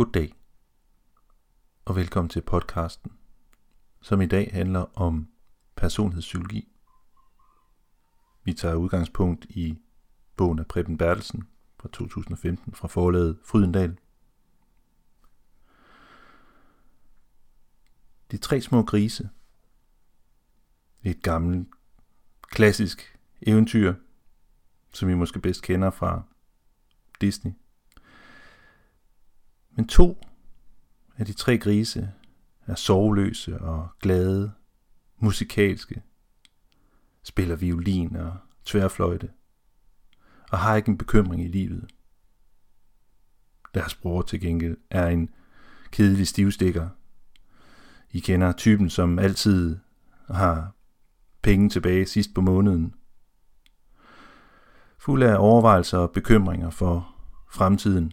Goddag og velkommen til podcasten, som i dag handler om personlighedspsykologi. Vi tager udgangspunkt i bogen af Preben Bertelsen fra 2015 fra forlaget Frydendal. De tre små grise. Et gammelt, klassisk eventyr, som I måske bedst kender fra Disney. Men to af de tre grise er sovløse og glade, musikalske, spiller violin og tværfløjte, og har ikke en bekymring i livet. Deres bror til gengæld er en kedelig stivstikker. I kender typen, som altid har penge tilbage sidst på måneden. Fuld af overvejelser og bekymringer for fremtiden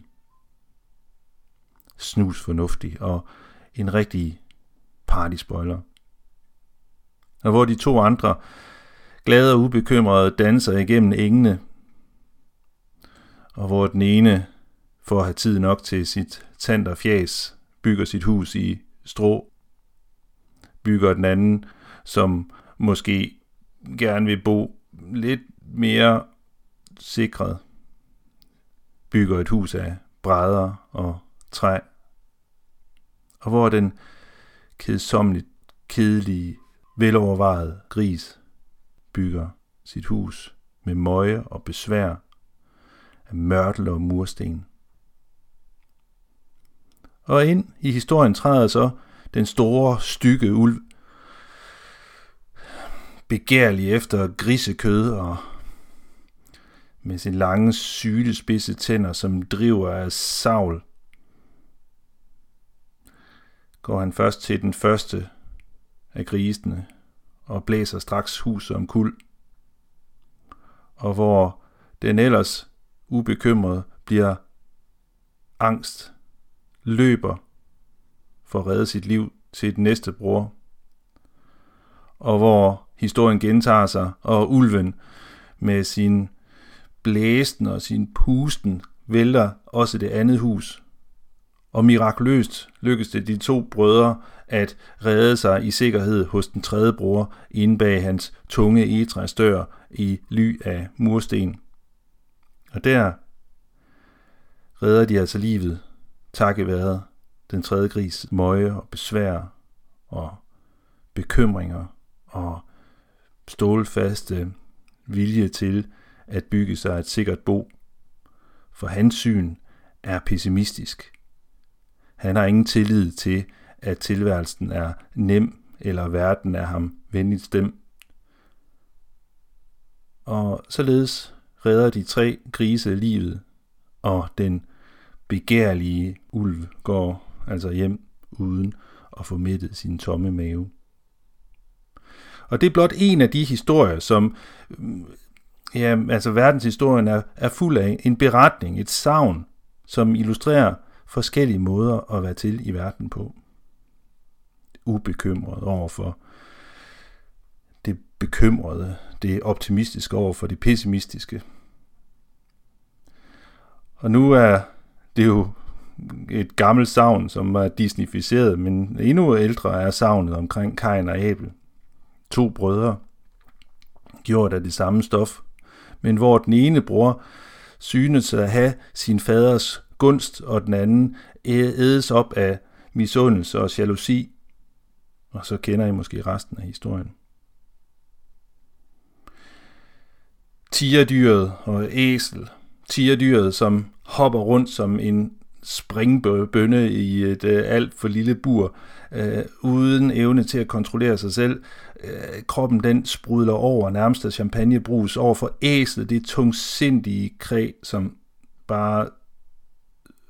snus fornuftig og en rigtig partyspoiler. Og hvor de to andre glade og ubekymrede danser igennem engene, og hvor den ene, for at have tid nok til sit tand og fjas, bygger sit hus i strå, bygger den anden, som måske gerne vil bo lidt mere sikret, bygger et hus af brædder og træ, og hvor den kedsomligt kedelige, velovervejede gris bygger sit hus med møje og besvær af mørtel og mursten. Og ind i historien træder så den store, stykke ulv, begærlig efter grisekød og med sin lange, sylespidse tænder, som driver af savl går han først til den første af grisene og blæser straks huset om kul. Og hvor den ellers ubekymret bliver angst, løber for at redde sit liv til den næste bror. Og hvor historien gentager sig, og ulven med sin blæsten og sin pusten vælter også det andet hus, og mirakuløst lykkedes det de to brødre at redde sig i sikkerhed hos den tredje bror inde bag hans tunge egetræsdør i ly af mursten. Og der redder de altså livet, takket være den tredje gris møje og besvær og bekymringer og stålfaste vilje til at bygge sig et sikkert bo. For hans syn er pessimistisk. Han har ingen tillid til, at tilværelsen er nem, eller verden er ham venligt stem. Og således redder de tre grise livet, og den begærlige ulv går altså hjem uden at få mættet sin tomme mave. Og det er blot en af de historier, som ja, altså verdenshistorien er, er fuld af. En beretning, et savn, som illustrerer forskellige måder at være til i verden på. Ubekymret over for det bekymrede, det optimistiske over for det pessimistiske. Og nu er det jo et gammelt savn, som er disnificeret, men endnu ældre er savnet omkring Kain og Abel. To brødre, gjort af det samme stof, men hvor den ene bror synes at have sin faders gunst, og den anden ædes op af misundelse og jalousi. Og så kender I måske resten af historien. Tigerdyret og æsel. Tigerdyret, som hopper rundt som en springbønne i et øh, alt for lille bur, øh, uden evne til at kontrollere sig selv. Øh, kroppen den sprudler over nærmest af champagnebrus over for æslet, det tungsindige kræ, som bare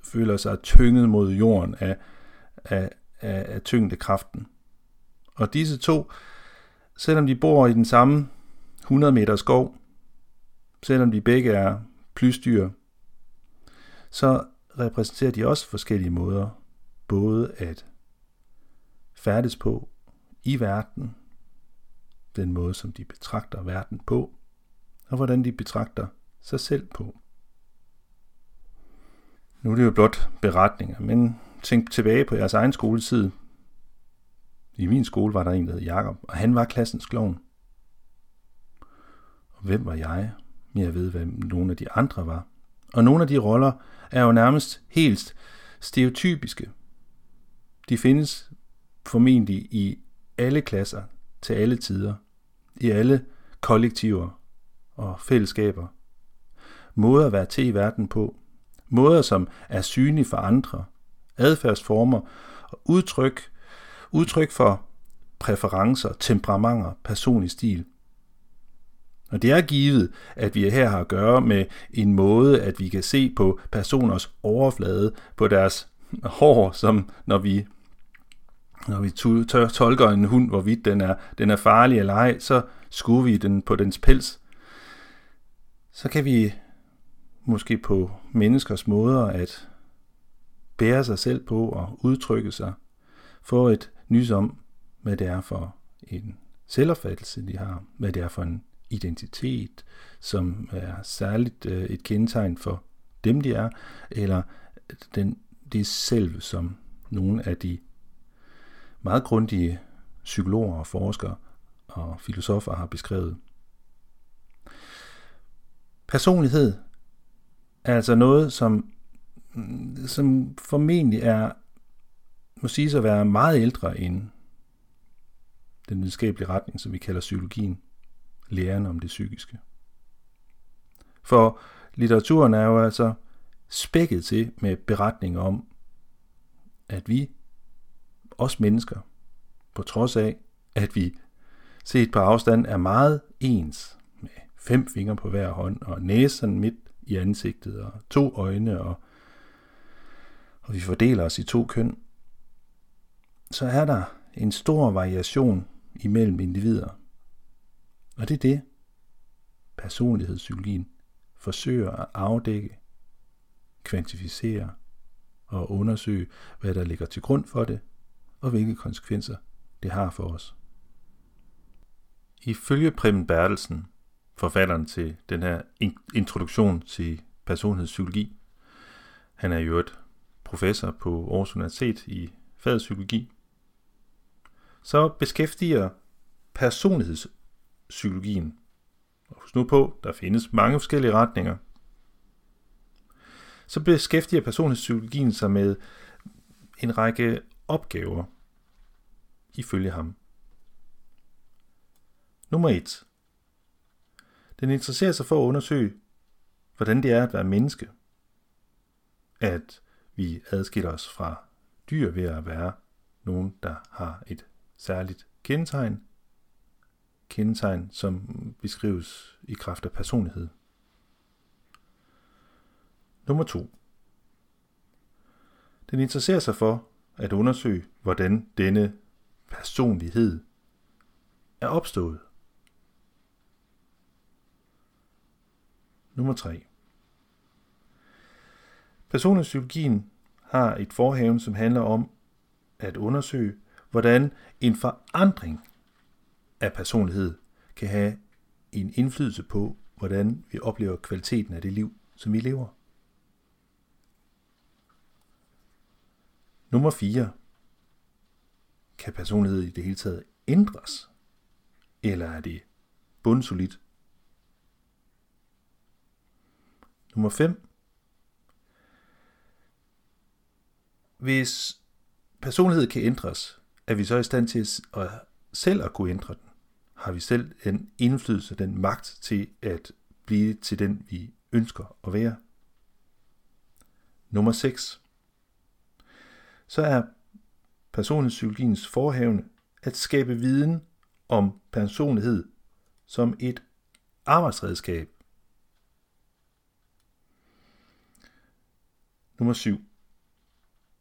føler sig tynget mod jorden af, af, af, af tyngdekraften. Og disse to, selvom de bor i den samme 100 meter skov, selvom de begge er plysdyr, så repræsenterer de også forskellige måder, både at færdes på i verden, den måde, som de betragter verden på, og hvordan de betragter sig selv på. Nu er det jo blot beretninger, men tænk tilbage på jeres egen skoletid. I min skole var der en, der hed Jacob, og han var klassens klovn. Og hvem var jeg? Jeg ved, hvem nogle af de andre var. Og nogle af de roller er jo nærmest helt stereotypiske. De findes formentlig i alle klasser, til alle tider, i alle kollektiver og fællesskaber. Måder at være til i verden på, måder som er synlige for andre, adfærdsformer og udtryk, udtryk for præferencer, temperamenter, personlig stil. Og det er givet, at vi her har at gøre med en måde, at vi kan se på personers overflade, på deres hår, som når vi når vi tolker en hund, hvorvidt den er, den er farlig eller ej, så skuer vi den på dens pels. Så kan vi måske på menneskers måder at bære sig selv på og udtrykke sig, få et nys om, hvad det er for en selvopfattelse, de har, hvad det er for en identitet, som er særligt øh, et kendetegn for dem, de er, eller den, det selv, som nogle af de meget grundige psykologer og forskere og filosofer har beskrevet. Personlighed er altså noget, som, som formentlig er, må sige at være meget ældre end den videnskabelige retning, som vi kalder psykologien, læren om det psykiske. For litteraturen er jo altså spækket til med beretninger om, at vi os mennesker, på trods af, at vi set på afstand er meget ens, med fem fingre på hver hånd, og næsen midt i ansigtet, og to øjne, og, og vi fordeler os i to køn, så er der en stor variation imellem individer. Og det er det, personlighedspsykologien forsøger at afdække, kvantificere og undersøge, hvad der ligger til grund for det, og hvilke konsekvenser det har for os. Ifølge Preben Bertelsen, forfatteren til den her introduktion til personlighedspsykologi, han er jo et professor på Aarhus Universitet i fagpsykologi, så beskæftiger personlighedspsykologien, og husk nu på, der findes mange forskellige retninger, så beskæftiger personlighedspsykologien sig med en række opgaver ifølge ham. Nummer 1. Den interesserer sig for at undersøge, hvordan det er at være menneske. At vi adskiller os fra dyr ved at være nogen, der har et særligt kendetegn. Kendetegn, som beskrives i kraft af personlighed. Nummer 2. Den interesserer sig for, at undersøge, hvordan denne personlighed er opstået. Nummer 3. Personlighedspsykologien har et forhaven, som handler om at undersøge, hvordan en forandring af personlighed kan have en indflydelse på, hvordan vi oplever kvaliteten af det liv, som vi lever. Nummer 4. Kan personlighed i det hele taget ændres? Eller er det bundsolidt? Nummer 5. Hvis personlighed kan ændres, er vi så i stand til at selv at kunne ændre den? Har vi selv en indflydelse, den magt til at blive til den, vi ønsker at være? Nummer 6 så er personlighedspsykologiens forhavne at skabe viden om personlighed som et arbejdsredskab. Nummer 7.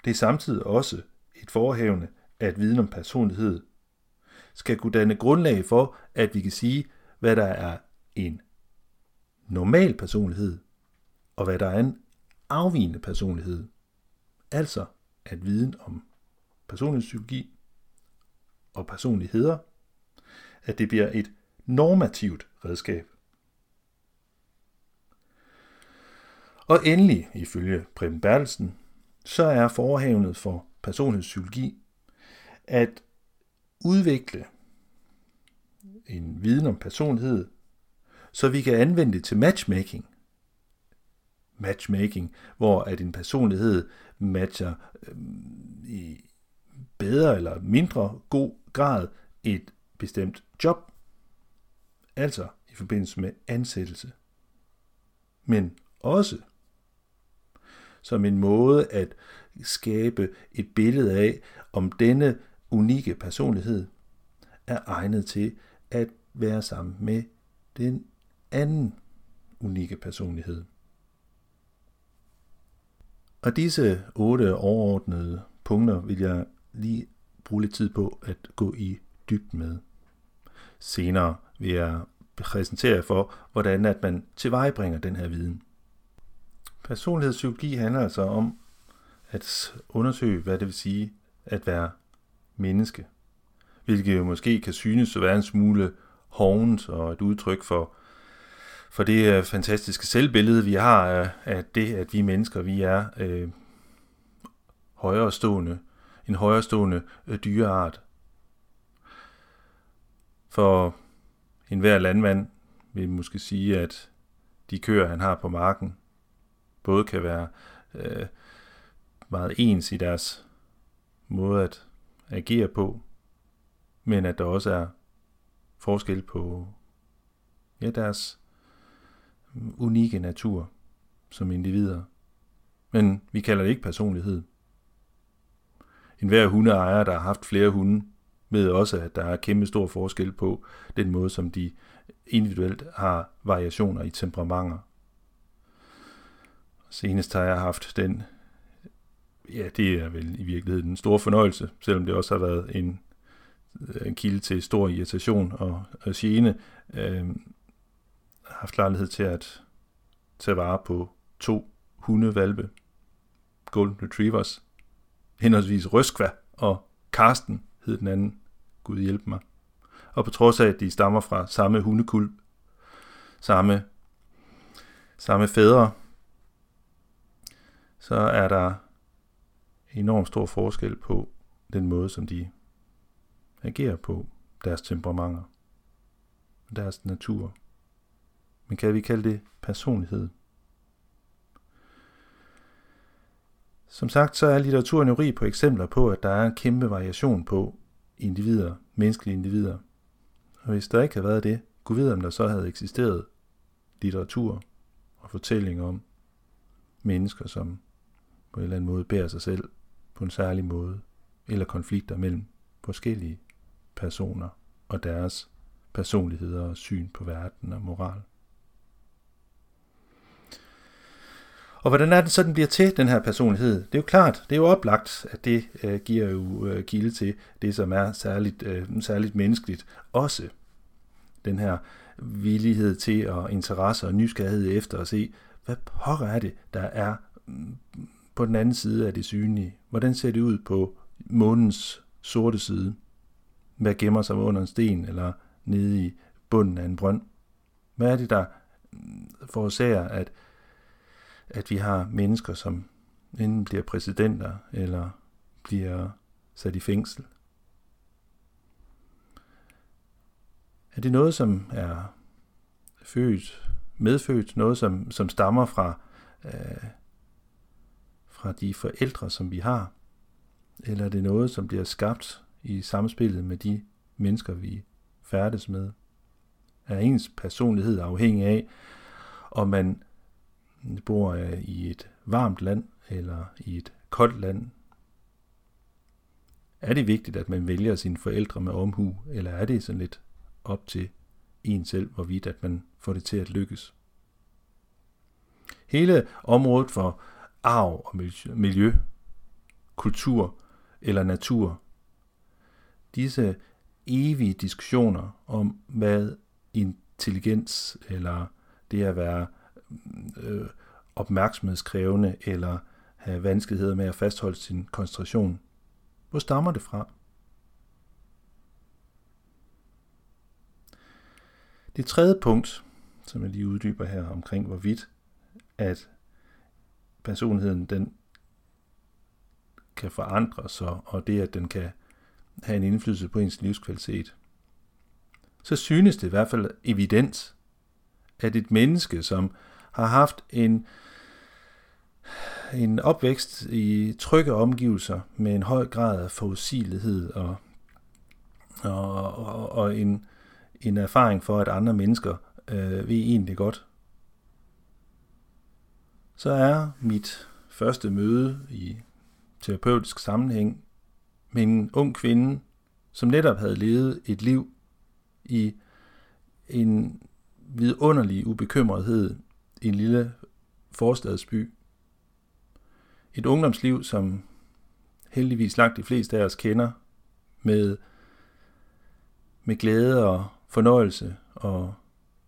Det er samtidig også et forhævne at viden om personlighed skal kunne danne grundlag for, at vi kan sige, hvad der er en normal personlighed, og hvad der er en afvigende personlighed. Altså, at viden om personlighedspsykologi og personligheder, at det bliver et normativt redskab. Og endelig, ifølge Preben Bertelsen, så er forhavnet for personlighedspsykologi at udvikle en viden om personlighed, så vi kan anvende det til matchmaking. Matchmaking, hvor at en personlighed matcher øh, i bedre eller mindre god grad et bestemt job, altså i forbindelse med ansættelse, men også som en måde at skabe et billede af, om denne unikke personlighed er egnet til at være sammen med den anden unikke personlighed. Og disse otte overordnede punkter vil jeg lige bruge lidt tid på at gå i dybden med. Senere vil jeg præsentere for, hvordan at man tilvejebringer den her viden. Personlighedspsykologi handler altså om at undersøge, hvad det vil sige at være menneske. Hvilket jo måske kan synes at være en smule hovent og et udtryk for, for det øh, fantastiske selvbillede, vi har af, af det, at vi mennesker, vi er øh, højere stående, en højere stående øh, dyreart. For enhver landmand vil måske sige, at de køer, han har på marken, både kan være øh, meget ens i deres måde at agere på, men at der også er forskel på ja, deres unikke natur som individer. Men vi kalder det ikke personlighed. En hver hundeejer, der har haft flere hunde, ved også, at der er kæmpe stor forskel på den måde, som de individuelt har variationer i temperamenter. Senest har jeg haft den, ja, det er vel i virkeligheden en stor fornøjelse, selvom det også har været en, en kilde til stor irritation og, og gene, øh, haft lejlighed til at tage vare på to hundevalpe, Golden Retrievers, henholdsvis Røskva og Karsten hed den anden. Gud hjælpe mig. Og på trods af, at de stammer fra samme hundekuld, samme, samme fædre, så er der enormt stor forskel på den måde, som de agerer på, deres temperamenter, deres natur. Men kan vi kalde det personlighed? Som sagt, så er litteraturen jo rig på eksempler på, at der er en kæmpe variation på individer, menneskelige individer. Og hvis der ikke havde været det, kunne vide, om der så havde eksisteret litteratur og fortællinger om mennesker, som på en eller anden måde bærer sig selv på en særlig måde, eller konflikter mellem forskellige personer og deres personligheder og syn på verden og moral. Og hvordan er det så, den bliver til, den her personlighed? Det er jo klart, det er jo oplagt, at det øh, giver jo øh, kilde til det, som er særligt, øh, særligt menneskeligt. Også den her villighed til og interesse og nysgerrighed efter at se, hvad pokker er det, der er mm, på den anden side af det synlige? Hvordan ser det ud på månens sorte side? Hvad gemmer sig under en sten eller nede i bunden af en brønd? Hvad er det, der forårsager, at at vi har mennesker, som enten bliver præsidenter eller bliver sat i fængsel. Er det noget, som er født, medfødt, noget, som, som stammer fra, øh, fra de forældre, som vi har? Eller er det noget, som bliver skabt i samspillet med de mennesker, vi færdes med? Er ens personlighed afhængig af, om man bor øh, i et varmt land eller i et koldt land, er det vigtigt, at man vælger sine forældre med omhu, eller er det sådan lidt op til en selv, hvorvidt at man får det til at lykkes? Hele området for arv og miljø, kultur eller natur, disse evige diskussioner om, hvad intelligens eller det at være øh, opmærksomhedskrævende eller have vanskeligheder med at fastholde sin koncentration. Hvor stammer det fra? Det tredje punkt, som jeg lige uddyber her omkring, hvorvidt at personligheden den kan forandre sig, og det, at den kan have en indflydelse på ens livskvalitet, så synes det i hvert fald evident, at et menneske, som har haft en, en opvækst i trygge omgivelser med en høj grad af forudsigelighed og, og, og, og en, en erfaring for, at andre mennesker øh, ved egentlig godt, så er mit første møde i terapeutisk sammenhæng med en ung kvinde, som netop havde levet et liv i en vidunderlig ubekymrethed i en lille forstadsby. Et ungdomsliv, som heldigvis langt de fleste af os kender, med, med glæde og fornøjelse og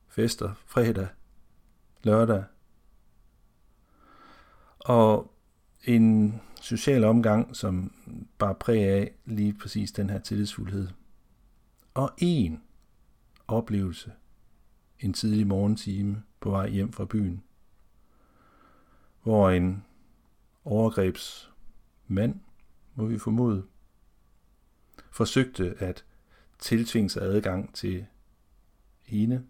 fester fredag, lørdag. Og en social omgang, som bare præg af lige præcis den her tillidsfuldhed. Og en oplevelse en tidlig morgentime på vej hjem fra byen, hvor en overgrebsmand, må vi formode, forsøgte at tiltvinge sig adgang til hende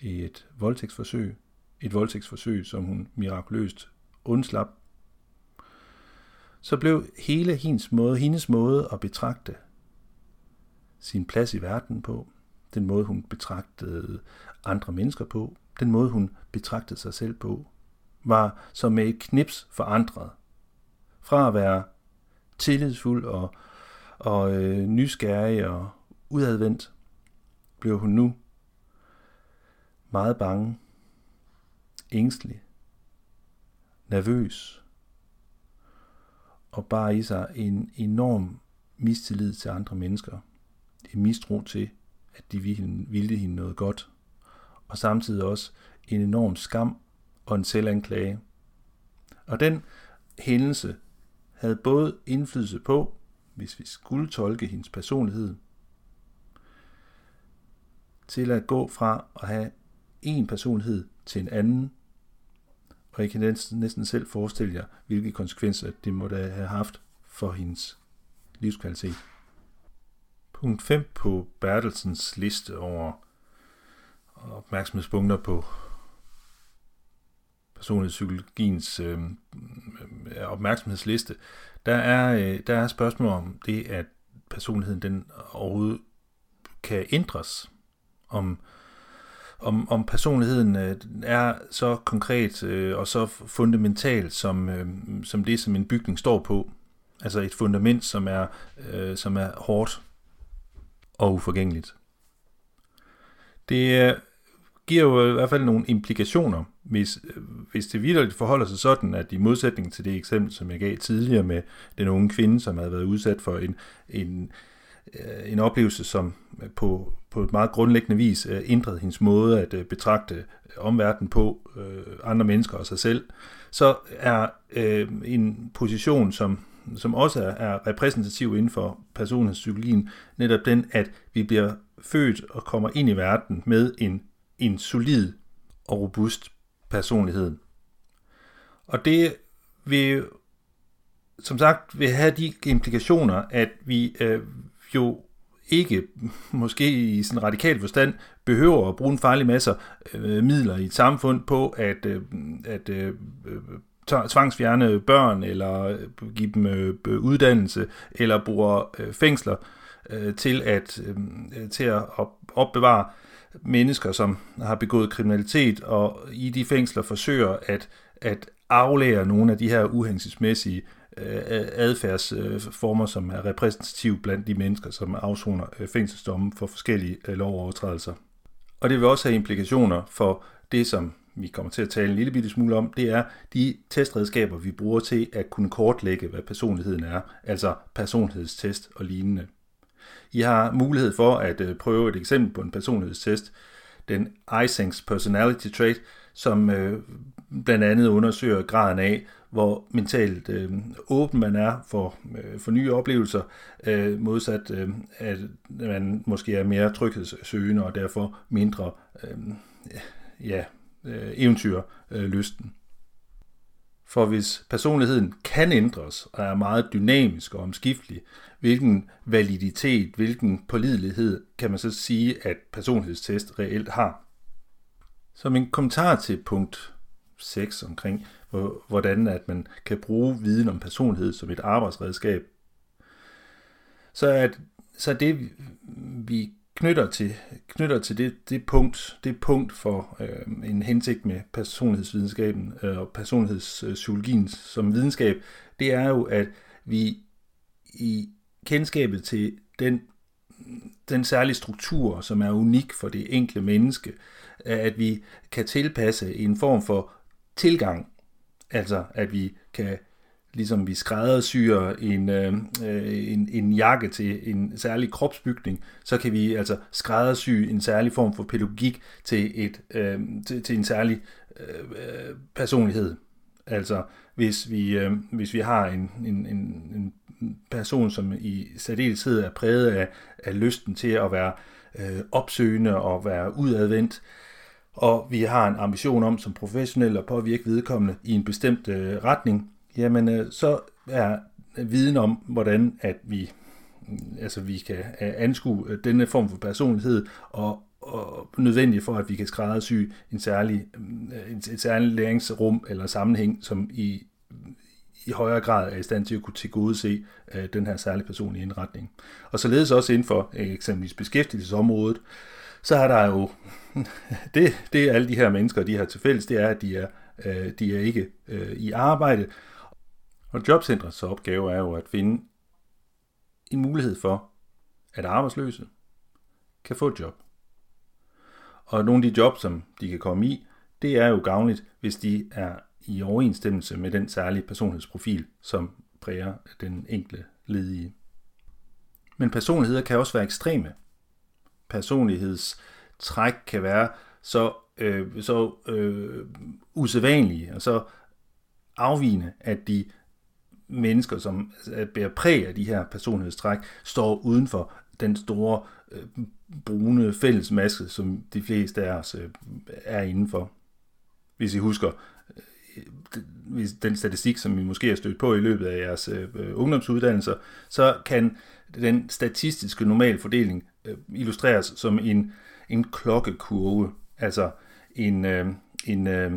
i et voldtægtsforsøg. Et voldtægtsforsøg, som hun mirakuløst undslap. Så blev hele hendes måde, hendes måde at betragte sin plads i verden på, den måde hun betragtede andre mennesker på, den måde hun betragtede sig selv på, var som med et knips forandret. Fra at være tillidsfuld og, og øh, nysgerrig og udadvendt, blev hun nu meget bange, ængstelig, nervøs og bare i sig en enorm mistillid til andre mennesker. En mistro til, at de ville hende noget godt, og samtidig også en enorm skam og en selvanklage. Og den hændelse havde både indflydelse på, hvis vi skulle tolke hendes personlighed, til at gå fra at have en personlighed til en anden. Og I kan næsten selv forestille jer, hvilke konsekvenser det måtte have haft for hendes livskvalitet. Punkt 5 på Bertelsens liste over opmærksomhedspunkter på personlighedspsykologiens øhm, øh, opmærksomhedsliste, der er, øh, der er spørgsmål om det, at personligheden den overhovedet kan ændres. Om, om, om personligheden øh, er så konkret øh, og så fundamental som, øh, som det, som en bygning står på. Altså et fundament, som er, øh, som er hårdt og uforgængeligt. Det øh, giver jo i hvert fald nogle implikationer, hvis, øh, hvis det vidderligt forholder sig sådan, at i modsætning til det eksempel, som jeg gav tidligere med den unge kvinde, som havde været udsat for en, en, øh, Øh, en oplevelse, som på, på et meget grundlæggende vis øh, ændrede hendes måde at øh, betragte omverdenen på, andre mennesker og sig selv, så er en position, som som også er repræsentativ inden for personlighedspsykologien, netop den, at vi bliver født og kommer ind i verden med en, en solid og robust personlighed. Og det vil som sagt vil have de implikationer, at vi øh, jo ikke, måske i sådan radikal forstand, behøver at bruge en farlig masse øh, midler i et samfund på at, øh, at øh, øh tvangsfjerne børn, eller øh, give dem øh, uddannelse, eller bruger øh, fængsler øh, til at, øh, til at opbevare mennesker, som har begået kriminalitet, og i de fængsler forsøger at, at aflære nogle af de her uhensigtsmæssige Øh, adfærdsformer, som er repræsentative blandt de mennesker, som afsoner øh, fængselsdomme for forskellige øh, lovovertrædelser. Og det vil også have implikationer for det, som vi kommer til at tale en lille bitte smule om, det er de testredskaber, vi bruger til at kunne kortlægge, hvad personligheden er, altså personlighedstest og lignende. I har mulighed for at prøve et eksempel på en personlighedstest, den Eysenck's Personality Trait, som blandt andet undersøger graden af, hvor mentalt øh, åben man er for, øh, for nye oplevelser, øh, modsat øh, at man måske er mere tryghedssøgende og derfor mindre øh, ja, øh, eventyrlysten. Øh, for hvis personligheden kan ændres og er meget dynamisk og omskiftelig, hvilken validitet, hvilken pålidelighed kan man så sige, at personlighedstest reelt har? Som en kommentar til punkt 6 omkring, hvordan at man kan bruge viden om personlighed som et arbejdsredskab, så at så det, vi knytter til, knytter til det, det, punkt, det punkt for øh, en hensigt med personlighedsvidenskaben øh, og personlighedspsykologien som videnskab, det er jo, at vi i kendskabet til den, den særlige struktur, som er unik for det enkelte menneske, at vi kan tilpasse en form for tilgang, altså at vi kan ligesom vi skræddersyrer en, øh, øh, en, en jakke til en særlig kropsbygning, så kan vi altså skræddersy en særlig form for pædagogik til, et, øh, til, til en særlig øh, personlighed. Altså hvis vi, øh, hvis vi har en, en, en, en person, som i særdeleshed er præget af, af lysten til at være øh, opsøgende og være udadvendt, og vi har en ambition om som professionel at påvirke vedkommende i en bestemt øh, retning, jamen øh, så er viden om, hvordan at vi, mm, altså vi kan øh, anskue øh, denne form for personlighed og, og nødvendig for, at vi kan skræddersy en særlig, en, et særligt læringsrum eller sammenhæng, som i, mm, i højere grad er i stand til at kunne tilgodese øh, den her særlige personlige indretning. Og således også inden for uh, eksempelvis beskæftigelsesområdet, så er der jo, det, det er alle de her mennesker, de har til fælles, det er, at de er, øh, de er ikke øh, i arbejde, og jobcentrets opgave er jo at finde en mulighed for, at arbejdsløse kan få et job. Og nogle af de job, som de kan komme i, det er jo gavnligt, hvis de er i overensstemmelse med den særlige personlighedsprofil, som præger den enkelte ledige. Men personligheder kan også være ekstreme. Personlighedstræk kan være så, øh, så øh, usædvanlige og så afvigende, at de mennesker, som bærer præg af de her personlighedstræk, står uden for den store øh, brune fællesmasse, som de fleste af os øh, er indenfor. Hvis I husker øh, den statistik, som I måske har stødt på i løbet af jeres øh, ungdomsuddannelser, så kan den statistiske normalfordeling øh, illustreres som en, en klokkekurve, altså en, øh, en øh,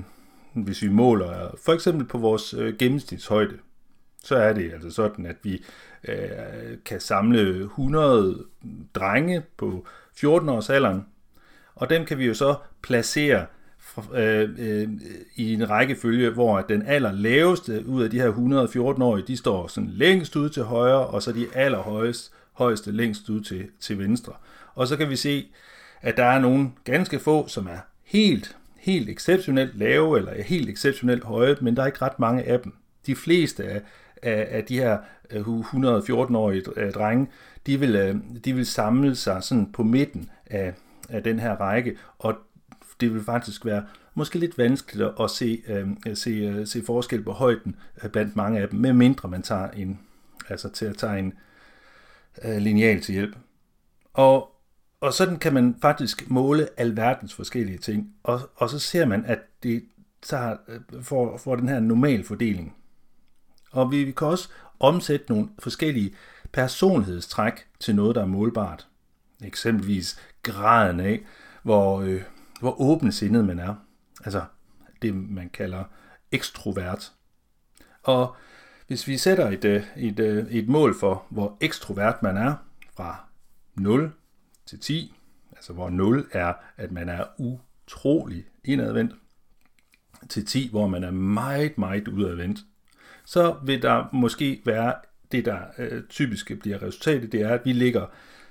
hvis vi måler for eksempel på vores øh, gennemsnitshøjde, så er det altså sådan, at vi øh, kan samle 100 drenge på 14 års alderen, og dem kan vi jo så placere øh, øh, i en rækkefølge, hvor den aller laveste ud af de her 114-årige, de står sådan længst ud til højre, og så de allerhøjeste højeste længst ud til, til venstre. Og så kan vi se, at der er nogle ganske få, som er helt, helt exceptionelt lave, eller helt exceptionelt høje, men der er ikke ret mange af dem. De fleste af, af, af de her øh, 114-årige øh, drenge, de vil, øh, de vil samle sig sådan på midten af, af den her række, og det vil faktisk være måske lidt vanskeligt at se, øh, se, øh, se forskel på højden blandt mange af dem, med mindre man tager en, altså til at tage en uh, lineal til hjælp. Og, og sådan kan man faktisk måle alverdens forskellige ting, og, og så ser man, at det tager, øh, får, får den her normal fordeling. Og vi kan også omsætte nogle forskellige personlighedstræk til noget, der er målbart. Eksempelvis graden af, hvor, øh, hvor åbensindet man er. Altså det, man kalder ekstrovert. Og hvis vi sætter et, øh, et, øh, et mål for, hvor ekstrovert man er, fra 0 til 10, altså hvor 0 er, at man er utrolig indadvendt, til 10, hvor man er meget, meget udadvendt, så vil der måske være det, der øh, typisk bliver resultatet, det er, at vi ligger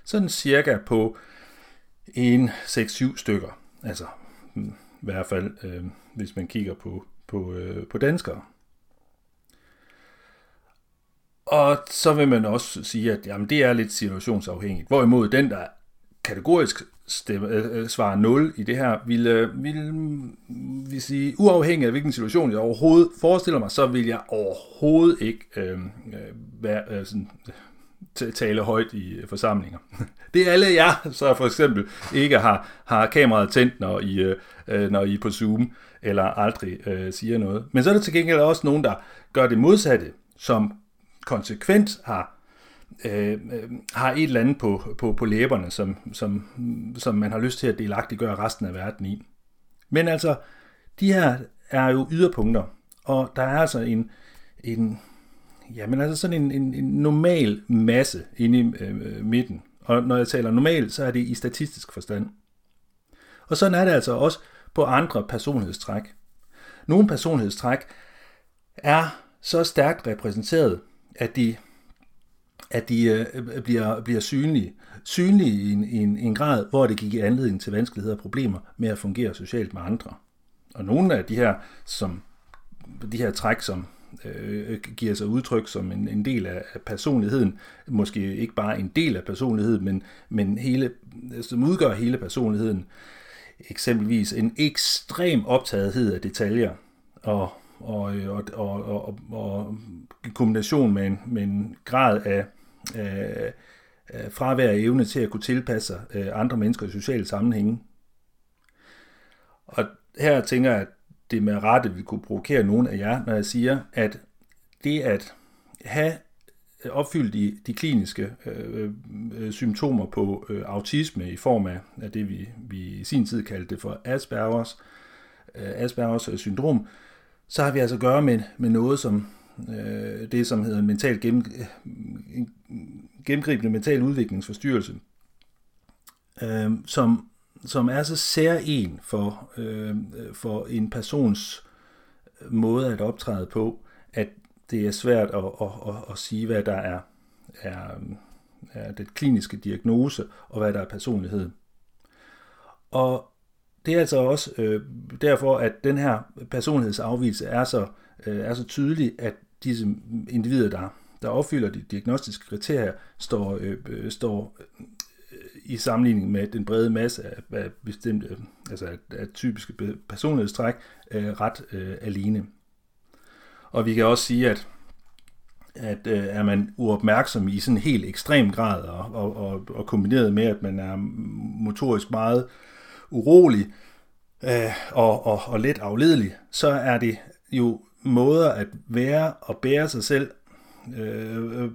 sådan cirka på en 6-7 stykker. Altså hmm, i hvert fald, øh, hvis man kigger på, på, øh, på danskere. Og så vil man også sige, at jamen, det er lidt situationsafhængigt. Hvorimod den, der kategorisk stemme, øh, øh svarer 0 i det her, vil, øh, vil, mm, vil sige, uafhængig af hvilken situation jeg overhovedet forestiller mig, så vil jeg overhovedet ikke øh, øh være, øh, sådan, tale højt i forsamlinger. Det er alle jer, så for eksempel ikke har, har kameraet tændt, når I, øh, når I er på Zoom, eller aldrig øh, siger noget. Men så er der til gengæld også nogen, der gør det modsatte, som konsekvent har øh, øh, har et eller andet på, på, på læberne, som, som, som man har lyst til at delagtiggøre resten af verden i. Men altså, de her er jo yderpunkter, og der er altså en, en ja, men altså sådan en, en, en normal masse inde i øh, øh midten. Og når jeg taler normal, så er det i statistisk forstand. Og sådan er det altså også på andre personlighedstræk. Nogle personlighedstræk er så stærkt repræsenteret, at de, at de øh, bliver, bliver synlige. Synlige i en, i, en, i en grad, hvor det gik anledning til vanskeligheder og problemer med at fungere socialt med andre. Og nogle af de her, som, de her træk, som øh, giver sig udtryk som en, en del af personligheden, måske ikke bare en del af personligheden, men, men hele, som udgør hele personligheden, eksempelvis en ekstrem optagethed af detaljer, og, og, og, og, og, og i kombination med en, med en grad af, af, af fravær af evne til at kunne tilpasse sig øh, andre mennesker i sociale sammenhænge. Og her tænker jeg, at det med rette vil kunne provokere nogen af jer, når jeg siger, at det at have opfyldt de, de kliniske øh, øh, symptomer på øh, autisme i form af, af det, vi, vi i sin tid kaldte det for Aspergers, øh, Aspergers øh, syndrom, så har vi altså at gøre med, med noget som øh, det, som hedder mental gennem, øh, gennemgribende mental udviklingsforstyrrelse, øh, som, som er så særlig for, øh, for en persons øh, måde at optræde på, at det er svært at, at, at, at sige, hvad der er, er, er det kliniske diagnose, og hvad der er personlighed. Og det er altså også øh, derfor, at den her personlighedsafvielse er så, øh, er så tydelig, at disse individer, der, der opfylder de diagnostiske kriterier, står, øh, øh står øh, i sammenligning med den brede masse af, af bestemte, altså af, af typiske personlighedstræk, øh, ret øh, alene. Og vi kan også sige, at, at øh, er man uopmærksom i sådan en helt ekstrem grad, og, og, og, og kombineret med, at man er motorisk meget urolig øh, og, og, og let afledelig, så er det jo måder at være og bære sig selv øh,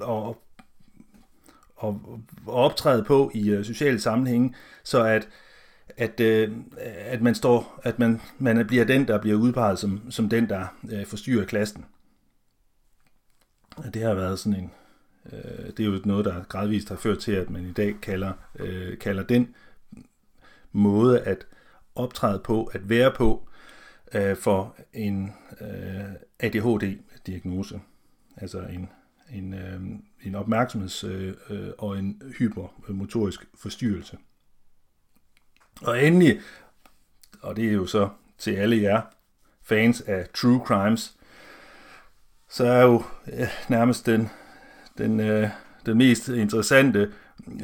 og, og, og optræde på i øh, sociale sammenhænge, så at at, øh, at man står, at man, man bliver den, der bliver udpeget som, som den, der øh, forstyrrer klassen. Det har været sådan en, øh, det er jo noget, der gradvist har ført til, at man i dag kalder, øh, kalder den måde at optræde på, at være på, øh, for en øh, ADHD-diagnose. Altså en, en, øh, en opmærksomheds- øh, øh, og en hypermotorisk forstyrrelse. Og endelig, og det er jo så til alle jer fans af True Crimes, så er jo øh, nærmest den, den, øh, den mest interessante øh,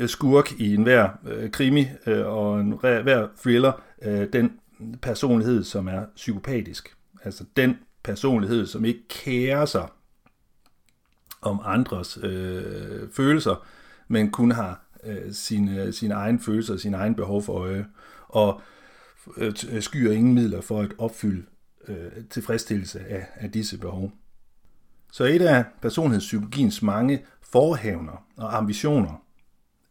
Øh, skurk i enhver øh, krimi øh, og en hver thriller, øh, den personlighed, som er psykopatisk. Altså den personlighed, som ikke kærer sig om andres øh, følelser, men kun har øh, sine, øh, sine egne følelser og sine egne behov for øje, og øh, skyer ingen midler for at opfylde øh, tilfredsstillelse af, af disse behov. Så et af personlighedspsykologiens mange forhavner og ambitioner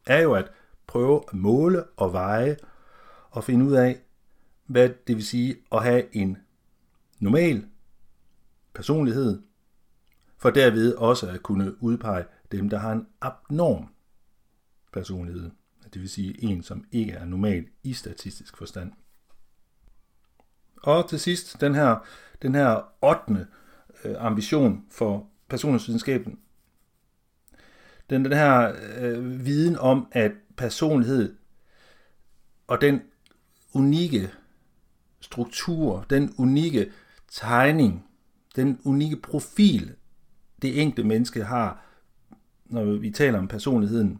er jo at prøve at måle og veje og finde ud af, hvad det vil sige at have en normal personlighed, for derved også at kunne udpege dem, der har en abnorm personlighed. Det vil sige en, som ikke er normal i statistisk forstand. Og til sidst, den her, den her 8. Øh, ambition for personlighedsvidenskaben, den, den her øh, viden om, at personlighed og den unikke struktur, den unikke tegning, den unikke profil, det enkelte menneske har, når vi taler om personligheden,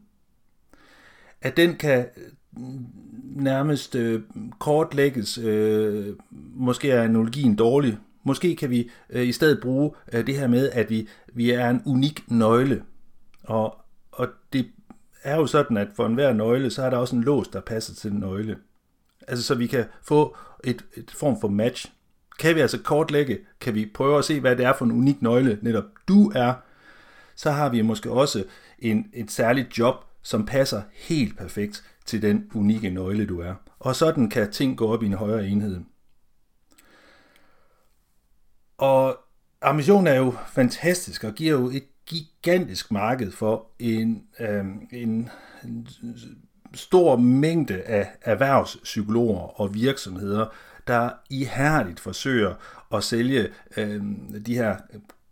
at den kan mm, nærmest øh, kortlægges. Øh, måske er analogien dårlig. Måske kan vi øh, i stedet bruge øh, det her med, at vi, vi er en unik nøgle. Og, og det er jo sådan, at for enhver nøgle, så er der også en lås, der passer til den nøgle. Altså så vi kan få et, et form for match. Kan vi altså kortlægge, kan vi prøve at se, hvad det er for en unik nøgle, netop du er, så har vi måske også en, et særligt job, som passer helt perfekt til den unikke nøgle, du er. Og sådan kan ting gå op i en højere enhed. Og ambitionen er jo fantastisk og giver jo et gigantisk marked for en, øh, en, en stor mængde af erhvervspsykologer og virksomheder, der ihærdigt forsøger at sælge øh, de her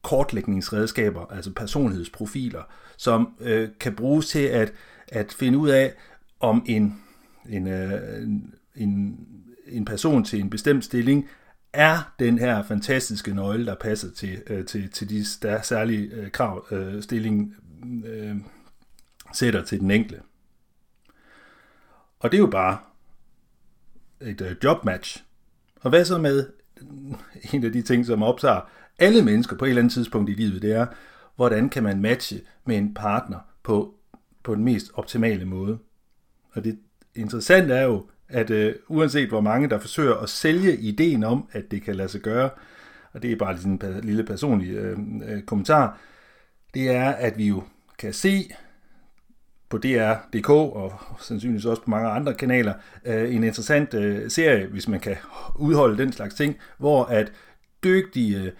kortlægningsredskaber, altså personlighedsprofiler, som øh, kan bruges til at, at finde ud af, om en, en, øh, en, en person til en bestemt stilling er den her fantastiske nøgle, der passer til, øh, til, til de der særlige øh, krav, øh, stilling øh, sætter til den enkelte. Og det er jo bare et øh, jobmatch. Og hvad så med en af de ting, som optager alle mennesker på et eller andet tidspunkt i livet, det er, hvordan kan man matche med en partner på, på den mest optimale måde. Og det interessante er jo, at øh, uanset hvor mange, der forsøger at sælge ideen om, at det kan lade sig gøre, og det er bare sådan en lille personlig øh, øh, kommentar, det er, at vi jo kan se på DR.dk og sandsynligvis også på mange andre kanaler, øh, en interessant øh, serie, hvis man kan udholde den slags ting, hvor at dygtige øh,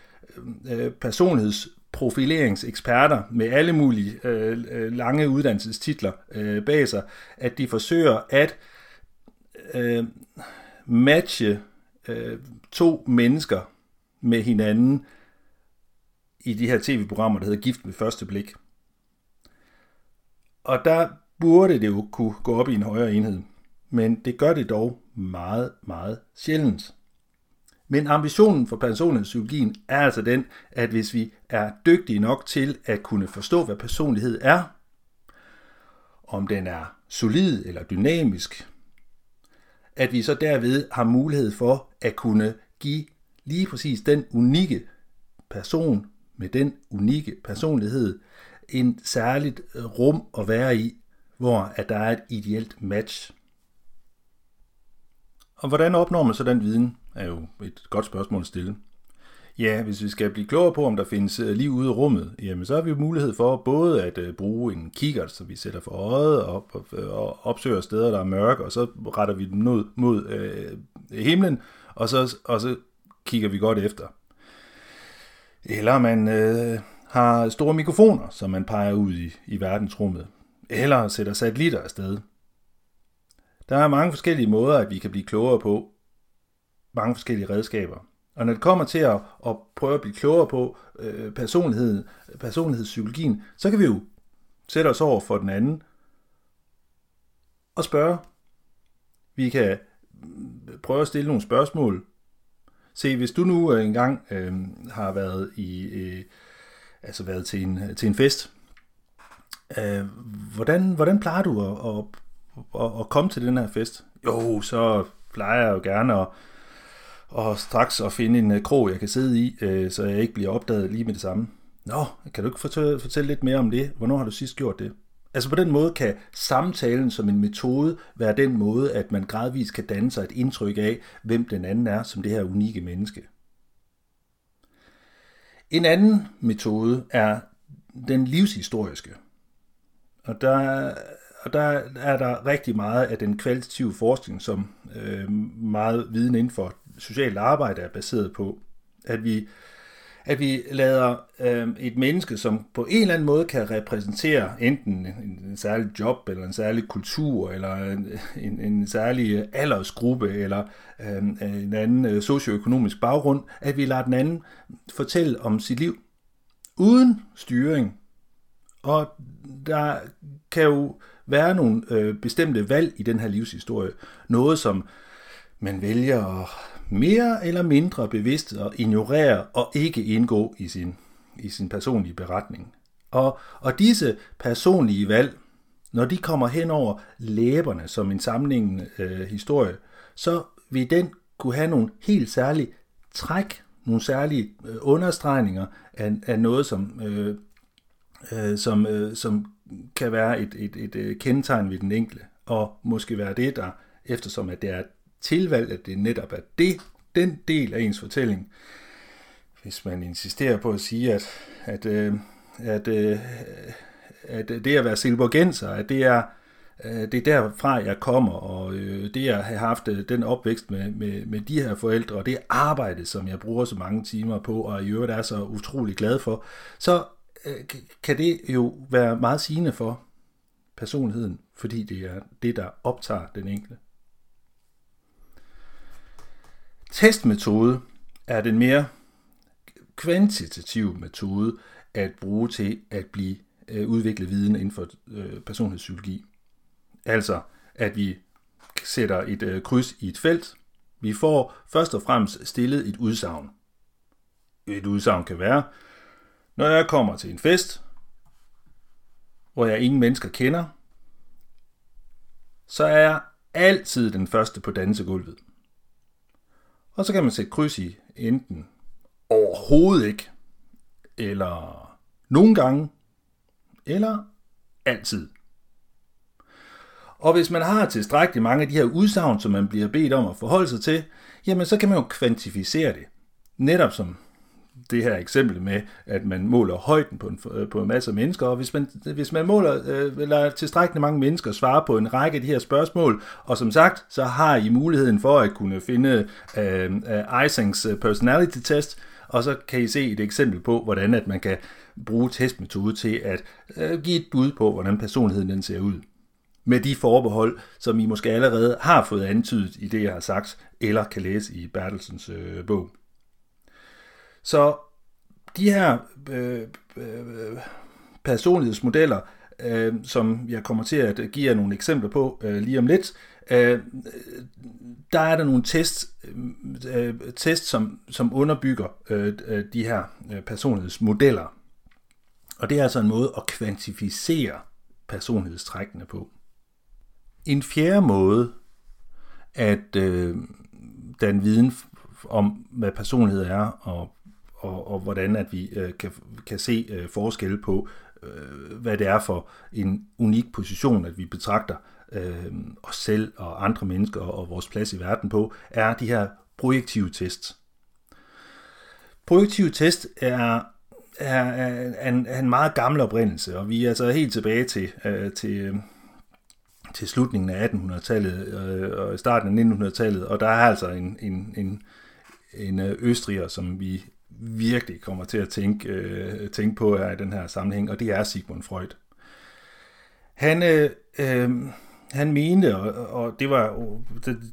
øh personlighedsprofileringseksperter med alle mulige øh, øh, lange uddannelsestitler øh, bag sig, at de forsøger at øh, øh, matche øh, to mennesker med hinanden i de her tv-programmer, der hedder Gift ved første blik. Og der burde det jo kunne gå op i en højere enhed. Men det gør det dog meget, meget sjældent. Men ambitionen for personlighedspsykologien er altså den, at hvis vi er dygtige nok til at kunne forstå, hvad personlighed er, om den er solid eller dynamisk, at vi så derved har mulighed for at kunne give lige præcis den unikke person med den unikke personlighed en særligt rum at være i, hvor at der er et ideelt match. Og hvordan opnår man så den viden, er jo et godt spørgsmål at stille. Ja, hvis vi skal blive klogere på, om der findes øh, liv ude i rummet, jamen så har vi jo mulighed for både at øh, bruge en kikkert, som vi sætter for øjet og, og, øh, og opsøger steder, der er mørke, og så retter vi den mod, mod øh, himlen, og så, og så kigger vi godt efter. Eller man øh, har store mikrofoner, som man peger ud i, i verdensrummet. Eller sætter satellitter afsted. Der er mange forskellige måder, at vi kan blive klogere på. Mange forskellige redskaber. Og når det kommer til at, at prøve at blive klogere på øh, personlighed, personlighedspsykologien, så kan vi jo sætte os over for den anden og spørge. Vi kan mm, prøve at stille nogle spørgsmål. Se, hvis du nu øh, engang øh, har været i øh, altså været til en, til en fest, øh, hvordan, hvordan plejer du at, at, at, at komme til den her fest? Jo, så plejer jeg jo gerne at og straks at finde en øh, krog, jeg kan sidde i, øh, så jeg ikke bliver opdaget lige med det samme. Nå, kan du ikke fortælle, fortælle lidt mere om det? Hvornår har du sidst gjort det? Altså på den måde kan samtalen som en metode være den måde, at man gradvist kan danne sig et indtryk af, hvem den anden er som det her unikke menneske. En anden metode er den livshistoriske. Og der, og der er der rigtig meget af den kvalitative forskning, som øh, meget viden inden for socialt arbejde er baseret på. At vi, at vi lader øh, et menneske, som på en eller anden måde kan repræsentere enten en, en særlig job, eller en særlig kultur, eller en, en, en særlig øh, aldersgruppe, eller øh, en anden øh, socioøkonomisk baggrund, at vi lader den anden fortælle om sit liv uden styring. Og der kan jo være nogle øh, bestemte valg i den her livshistorie. Noget, som man vælger at mere eller mindre bevidst at ignorere og ikke indgå i sin, i sin personlige beretning. Og, og disse personlige valg, når de kommer hen over læberne som en sammenhængende øh, historie, så vil den kunne have nogle helt særlige træk, nogle særlige øh, understregninger af, af noget, som, øh, øh, som, øh, som kan være et, et, et, et kendetegn ved den enkelte, og måske være det, der, eftersom at det er tilvalgt, at det netop er det, den del af ens fortælling, hvis man insisterer på at sige, at, at, øh, at, øh, at det at være silborgenser, at det er, øh, det er derfra, jeg kommer, og øh, det at have haft øh, den opvækst med, med, med de her forældre, og det arbejde, som jeg bruger så mange timer på, og i øvrigt er så utrolig glad for, så kan det jo være meget sigende for personligheden, fordi det er det, der optager den enkelte. Testmetode er den mere kvantitative metode at bruge til at blive øh, udvikle viden inden for øh, personlighedspsykologi. Altså, at vi sætter et øh, kryds i et felt. Vi får først og fremmest stillet et udsagn. Et udsagn kan være, når jeg kommer til en fest, hvor jeg ingen mennesker kender, så er jeg altid den første på dansegulvet. Og så kan man sætte kryds i enten overhovedet ikke, eller nogle gange, eller altid. Og hvis man har tilstrækkeligt mange af de her udsagn, som man bliver bedt om at forholde sig til, jamen så kan man jo kvantificere det. Netop som det her eksempel med, at man måler højden på en, øh, på en masse mennesker, og hvis man, hvis man måler, øh, lader tilstrækkeligt mange mennesker svare på en række af de her spørgsmål, og som sagt, så har I muligheden for at kunne finde øh, uh, Isings øh, personality test, og så kan I se et eksempel på, hvordan at man kan bruge testmetode til at øh, give et bud på, hvordan personligheden den ser ud. Med de forbehold, som I måske allerede har fået antydet i det, jeg har sagt, eller kan læse i Bertelsens øh, bog. Så de her øh, øh, personlighedsmodeller, øh, som jeg kommer til at give jer nogle eksempler på øh, lige om lidt, øh, der er der nogle test, øh, test som, som underbygger øh, øh de her øh, personlighedsmodeller. Og det er altså en måde at kvantificere personlighedstrækkene på. En fjerde måde at øh, danne viden om, hvad personlighed er, og og, og hvordan at vi øh, kan, kan se øh, forskel på, øh, hvad det er for en unik position, at vi betragter øh, os selv og andre mennesker og vores plads i verden på, er de her projektive tests. Projektive test er er, er, en, er en meget gammel oprindelse, og vi er altså helt tilbage til, øh, til, øh, til slutningen af 1800-tallet øh, og starten af 1900-tallet, og der er altså en, en, en, en øh, østriger, som vi virkelig kommer til at tænke, øh, tænke på er i den her sammenhæng, og det er Sigmund Freud. Han, øh, øh, han mente, og, og det var,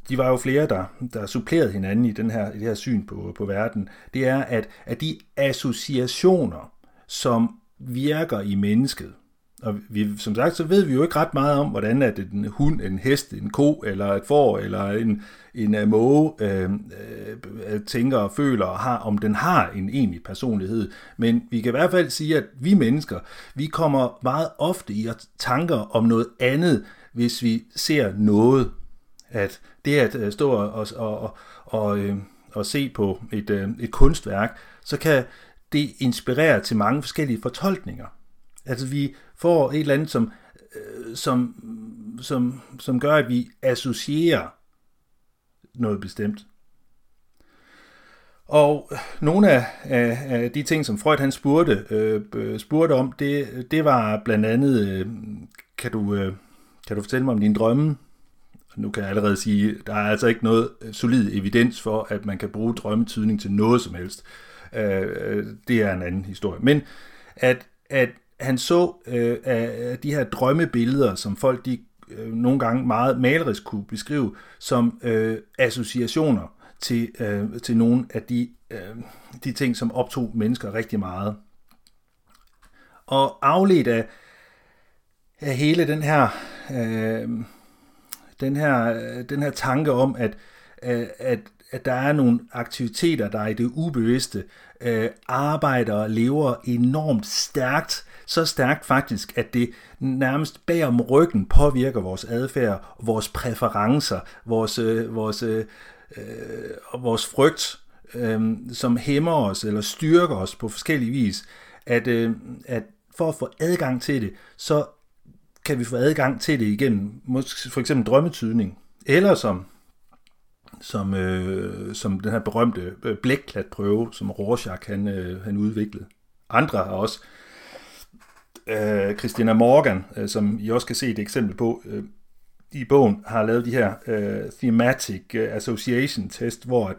de var jo flere, der, der supplerede hinanden i, den her, i det her syn på, på verden, det er, at, at de associationer, som virker i mennesket, og vi, som sagt, så ved vi jo ikke ret meget om, hvordan at en hund, en hest, en ko, eller et får, eller en, en øh, måge øh, øh, tænker og føler, og har, om den har en egentlig personlighed. Men vi kan i hvert fald sige, at vi mennesker, vi kommer meget ofte i tanker om noget andet, hvis vi ser noget. At det at øh, stå og, og, og, og, øh, og se på et, øh, et kunstværk, så kan det inspirere til mange forskellige fortolkninger. Altså vi får et eller andet, som, øh, som, som, som gør, at vi associerer noget bestemt. Og nogle af, af, af de ting, som Freud han spurgte, øh, spurgte om, det, det var blandt andet, øh, kan, du, øh, kan du fortælle mig om dine drømme? Nu kan jeg allerede sige, der er altså ikke noget solid evidens for, at man kan bruge drømmetydning til noget som helst. Øh, øh det er en anden historie. Men at, at han så øh, af de her drømmebilleder, som folk de øh, nogle gange meget malerisk kunne beskrive som øh, associationer til, øh, til nogle af de, øh, de ting, som optog mennesker rigtig meget. Og afledt af, af hele den her, øh, den her, den her tanke om, at, at, at der er nogle aktiviteter, der er i det ubevidste, øh, arbejder og lever enormt stærkt så stærkt faktisk, at det nærmest bag om ryggen påvirker vores adfærd, vores præferencer, vores, øh, vores, øh, øh, vores frygt, øh, som hæmmer os eller styrker os på forskellige vis, at, øh, at for at få adgang til det, så kan vi få adgang til det igennem for eksempel drømmetydning, eller som som, øh, som den her berømte øh, blækklatprøve, som Rorschach han, øh, han udviklede. Andre har også, øh, Christina Morgan, øh, som I også kan se et eksempel på øh, i bogen, har lavet de her øh, thematic øh, association test, hvor at,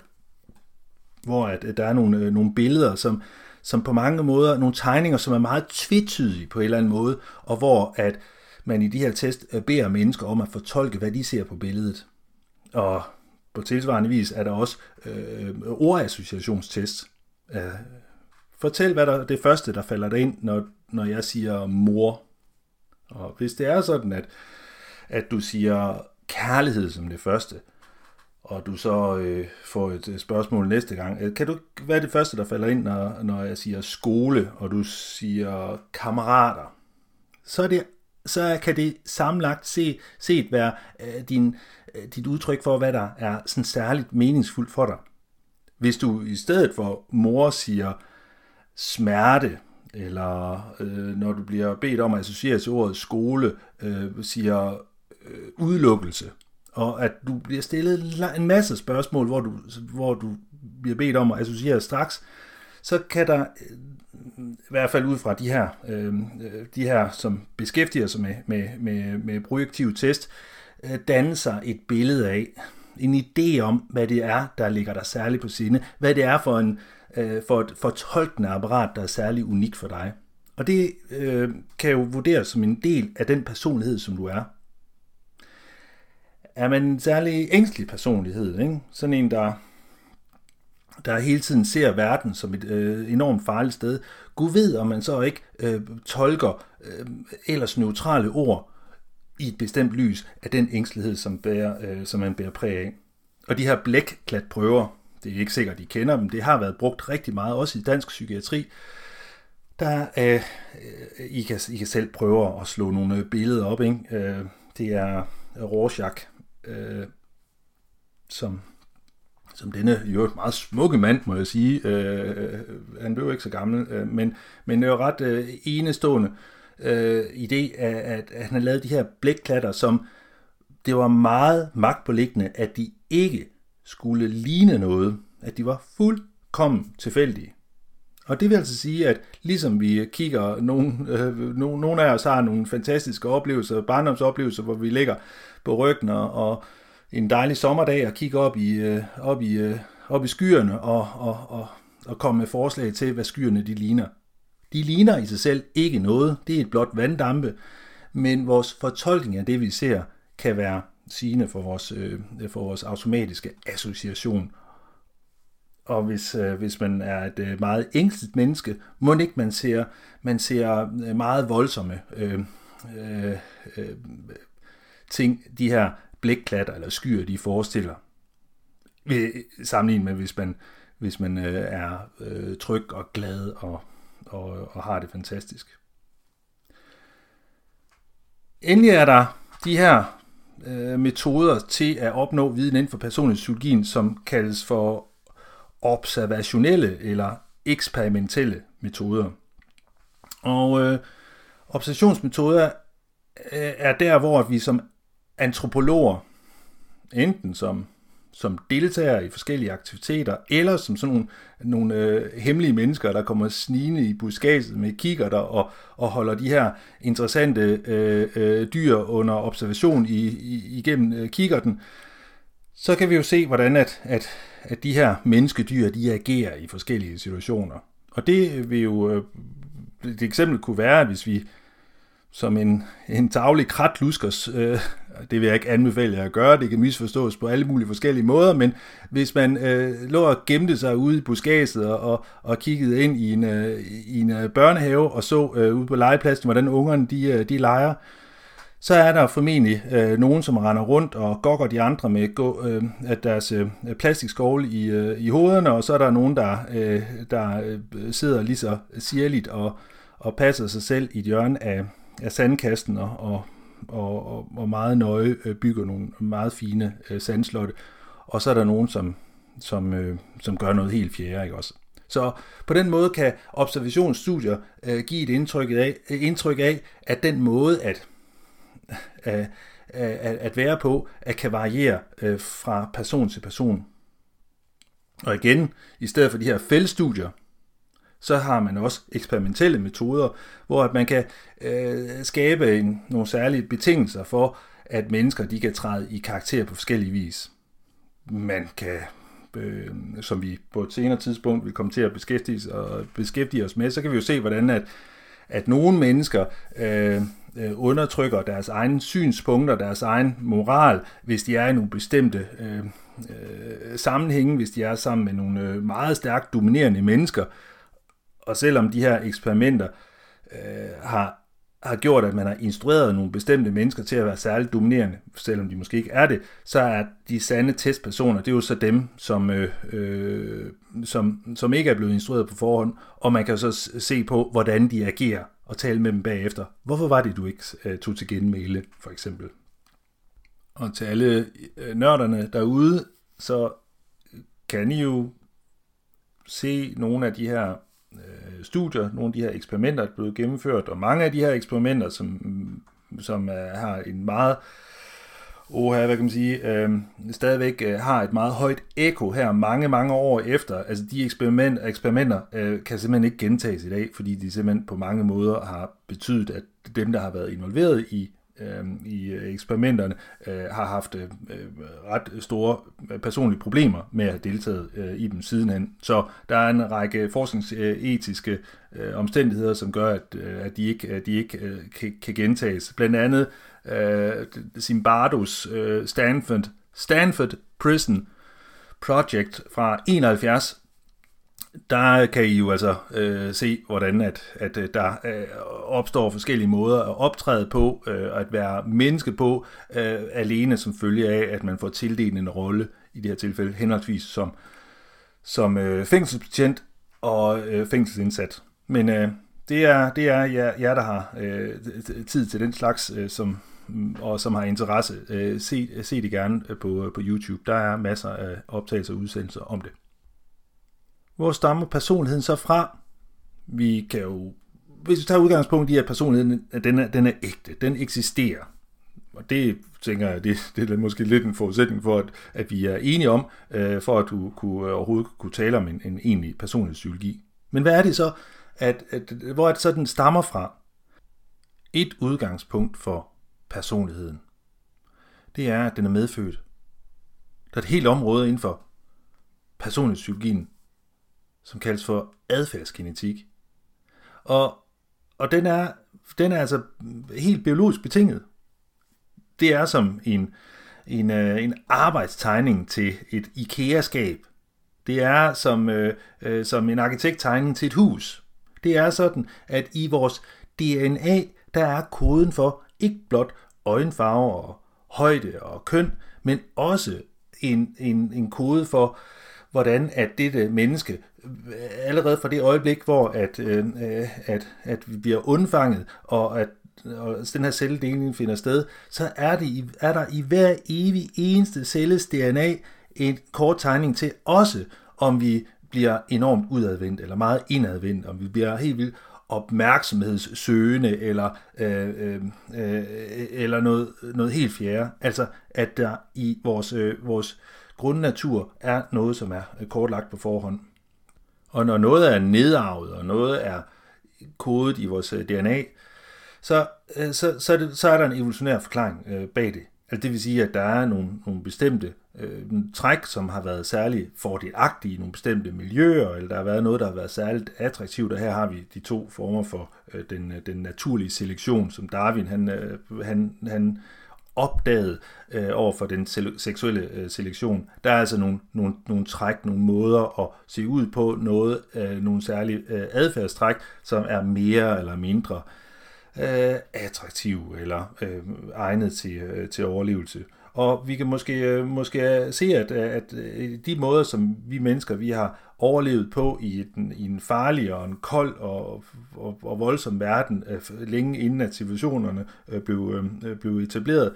hvor at, øh, der er nogle, øh, nogle billeder, som, som på mange måder, nogle tegninger, som er meget tvetydige på en eller anden måde, og hvor at man i de her test øh, beder mennesker om at fortolke, hvad de ser på billedet. Og på tilsvarende vis er der også øh, ordassociationstest. Øh, fortæl, hvad der det første, der falder dig ind, når, når jeg siger mor. Og hvis det er sådan, at, at du siger kærlighed som det første, og du så øh, får et øh, spørgsmål næste gang. Øh, kan du, hvad er det første, der falder ind, når, når jeg siger skole, og du siger kammerater? Så, er det, så kan det sammenlagt se, set være øh, din, Øh, dit udtryk for, hvad der er sådan særligt meningsfuldt for dig. Hvis du i stedet for mor siger smerte, eller øh, når du bliver bedt om at associere til ordet skole, øh, siger øh, udelukkelse, og at du bliver stillet en masse spørgsmål, hvor du, hvor du bliver bedt om at associere straks, så kan der øh, i hvert fald ud fra de her, øh, øh, de her som beskæftiger sig med, med, med, med projektiv test, øh, Øh, danne sig et billede af, en idé om, hvad det er, der ligger der særligt på sinde, hvad det er for, en, øh, for et fortolkende apparat, der er særligt unik for dig. Og det øh, kan jo vurderes som en del af den personlighed, som du er. Er man en særlig ængstelig personlighed, ikke? sådan en, der der hele tiden ser verden som et øh, enormt farligt sted. Gud ved, om man så ikke øh, tolker øh, ellers neutrale ord i et bestemt lys af den ængstelighed, som, bærer, øh, som man bærer præg af. Og de her blækklatprøver, det er ikke sikkert, de kender dem, det har været brugt rigtig meget, også i dansk psykiatri. Der, øh, I, kan, I kan selv prøve at slå nogle billeder op. Ikke? Øh, det er Rorschach, øh, som som denne jo meget smukke mand, må jeg sige. Øh, øh, han blev ikke så gammel, øh, men, men det er jo ret øh, enestående øh, Øh, idé, at, at, at han har lavet de her blækklatter, som det var meget magtpåliggende, at de ikke skulle ligne noget, at de var fuldkommen tilfældige. Og det vil altså sige, at ligesom vi kigger, nogen, øh, nogle af os har nogle fantastiske oplevelser, barndomsoplevelser, hvor vi ligger på ryggen og, og en dejlig sommerdag og kigger op i, øh, op i, øh, op i skyerne og, og, og, og komme med forslag til, hvad skyerne de ligner. De ligner i sig selv ikke noget, det er et blot vanddampe, men vores fortolkning af det, vi ser, kan være sigende for vores, øh, for vores automatiske association. Og hvis, øh, hvis man er et øh, meget ængstligt menneske, må ikke man ser, man ser øh, meget voldsomme øh, øh, øh, ting, de her blækklatter eller skyer, de forestiller. Øh, sammenlignet med, hvis man, hvis man øh, er øh, tryg og glad og, og, og har det fantastisk. Endelig er der de her øh, metoder til at opnå viden inden for personlig som kaldes for observationelle eller eksperimentelle metoder. Og øh, observationsmetoder øh, er der, hvor vi som antropologer, enten som, som deltagere i forskellige aktiviteter, eller som sådan nogle, nogle øh, hemmelige mennesker, der kommer snigende i buskaget med kigger der og, og holder de her interessante øh, øh, dyr under observation i, i, igennem øh, kikkerten, så kan vi jo se, hvordan at, at, at de her menneskedyr, de agerer i forskellige situationer. Og det vil jo, øh, et eksempel kunne være, at hvis vi som en, en tavlig kratluskers, øh, det vil jeg ikke anbefale jer at gøre, det kan misforstås på alle mulige forskellige måder, men hvis man øh, lå og gemte sig ude i buskaget og, og, kiggede ind i en, øh, i en øh, børnehave og så øh, ude på legepladsen, hvordan ungerne de, øh, de leger, så er der formentlig øh, nogen, som render rundt og gokker de andre med gå, øh, at deres øh, plastikskovle i, øh, i hovederne, og så er der nogen, der, øh, der øh, sidder lige så sierligt og, og passer sig selv i et hjørne af, af sandkasten og, og, og, og meget nøje øh, bygger nogle meget fine øh, sandslotte. Og så er der nogen, som, som, øh, som gør noget helt fjerde, ikke også? Så på den måde kan observationsstudier øh, give et indtryk af, øh, indtryk af, at den måde, at, at, at, at være på, at kan variere øh, fra person til person. Og igen, i stedet for de her fældstudier, så har man også eksperimentelle metoder, hvor at man kan øh, skabe en, nogle særlige betingelser for, at mennesker de kan træde i karakter på forskellige vis. Man kan, øh, som vi på et senere tidspunkt vil komme til at beskæftige, og beskæftige os med, så kan vi jo se, hvordan at, at nogle mennesker øh, øh undertrykker deres egne synspunkter, deres egen moral, hvis de er i nogle bestemte øh, øh, sammenhænge, hvis de er sammen med nogle øh, meget stærkt dominerende mennesker. Og selvom de her eksperimenter øh, har, har gjort, at man har instrueret nogle bestemte mennesker til at være særligt dominerende, selvom de måske ikke er det, så er de sande testpersoner, det er jo så dem, som, øh, øh, som, som ikke er blevet instrueret på forhånd, og man kan så se på, hvordan de agerer og tale med dem bagefter. Hvorfor var det, du ikke øh, tog til genmæle, for eksempel? Og til alle øh, nørderne derude, så kan I jo se nogle af de her øh, studier, nogle af de her eksperimenter, er blevet gennemført, og mange af de her eksperimenter, som, som er, har en meget oha, hvad kan man sige, øh, stadigvæk øh, har et meget højt eko her mange, mange år efter. Altså de eksperiment, eksperimenter øh, kan simpelthen ikke gentages i dag, fordi de simpelthen på mange måder har betydet, at dem, der har været involveret i Øhm, øh, i eksperimenterne øh, har haft øh, øh ret store øh, personlige problemer med at have deltaget øh, i dem sidenhen. Så der er en række forskningsetiske øh, øh, omstændigheder, som gør, at, øh, at de ikke, at de ikke øh, kan, kan gentages. Blandt andet øh, Zimbardos øh, Stanford, Stanford Prison Project fra 71, der kan I jo altså øh, se, hvordan at, at øh, der øh, opstår forskellige måder at optræde på, øh, at være menneske på, øh, alene som følge af, at man får tildelt en rolle, i det her tilfælde henholdsvis som, som øh, fængselsbetjent og øh, fængselsindsat. Men øh, det er, det er jer, jer der har øh, tid til den slags, øh, som, og som har interesse. Øh, se, se det gerne øh, på, øh, på YouTube. Der er masser af optagelser og udsendelser om det. Hvor stammer personligheden så fra? Vi kan jo, hvis vi tager udgangspunkt i, at personligheden den er, den er ægte, den eksisterer. Og det tænker jeg, det, det er måske lidt en forudsætning for, at, at vi er enige om, øh, for at du kunne, øh, overhovedet kunne tale om en, en egentlig personlighedspsykologi. Men hvad er det så, at, at, hvor er det så, den stammer fra? Et udgangspunkt for personligheden, det er, at den er medfødt. Der er et helt område inden for personlighedspsykologien, som kaldes for adfærdsgenetik. Og, og den, er, den er altså helt biologisk betinget. Det er som en, en, øh, en arbejdstegning til et IKEA-skab. Det er som, øh, øh, som en arkitekttegning til et hus. Det er sådan, at i vores DNA, der er koden for ikke blot øjenfarve og højde og køn, men også en, en, en kode for, hvordan at dette menneske allerede fra det øjeblik, hvor at, øh, øh at, at vi bliver undfanget, og at og den her celledeling finder sted, så er, det, er der i hver evig eneste celles DNA en kort tegning til også, om vi bliver enormt udadvendt, eller meget indadvendt, om vi bliver helt vildt opmærksomhedssøgende, eller, øh, øh, øh, eller noget, noget helt fjerde. Altså, at der i vores, øh, vores grundnatur er noget, som er kortlagt på forhånd. Og når noget er nedarvet, og noget er kodet i vores øh, DNA, så, øh, så, så, er, det, så er der en evolutionær forklaring øh, bag det. Altså det vil sige, at der er nogle, nogle bestemte øh, træk, som har været særligt fordelagtige i nogle bestemte miljøer, eller der har været noget, der har været særligt attraktivt, og her har vi de to former for øh, den, øh, den naturlige selektion, som Darwin han, øh, han, han opdaget øh, over for den seksuelle øh, selektion. Der er altså nogle, nogle, nogle træk, nogle måder at se ud på, noget, øh, nogle særlige øh, adfærdstræk, som er mere eller mindre øh, attraktive eller øh, egnet til, øh, til overlevelse. Og vi kan måske, øh, måske se, at, at øh, de måder, som vi mennesker vi har overlevet på i en, i en farlig og en kold og, og, og voldsom verden, øh, længe inden at civilisationerne øh, blev, øh, blev etableret,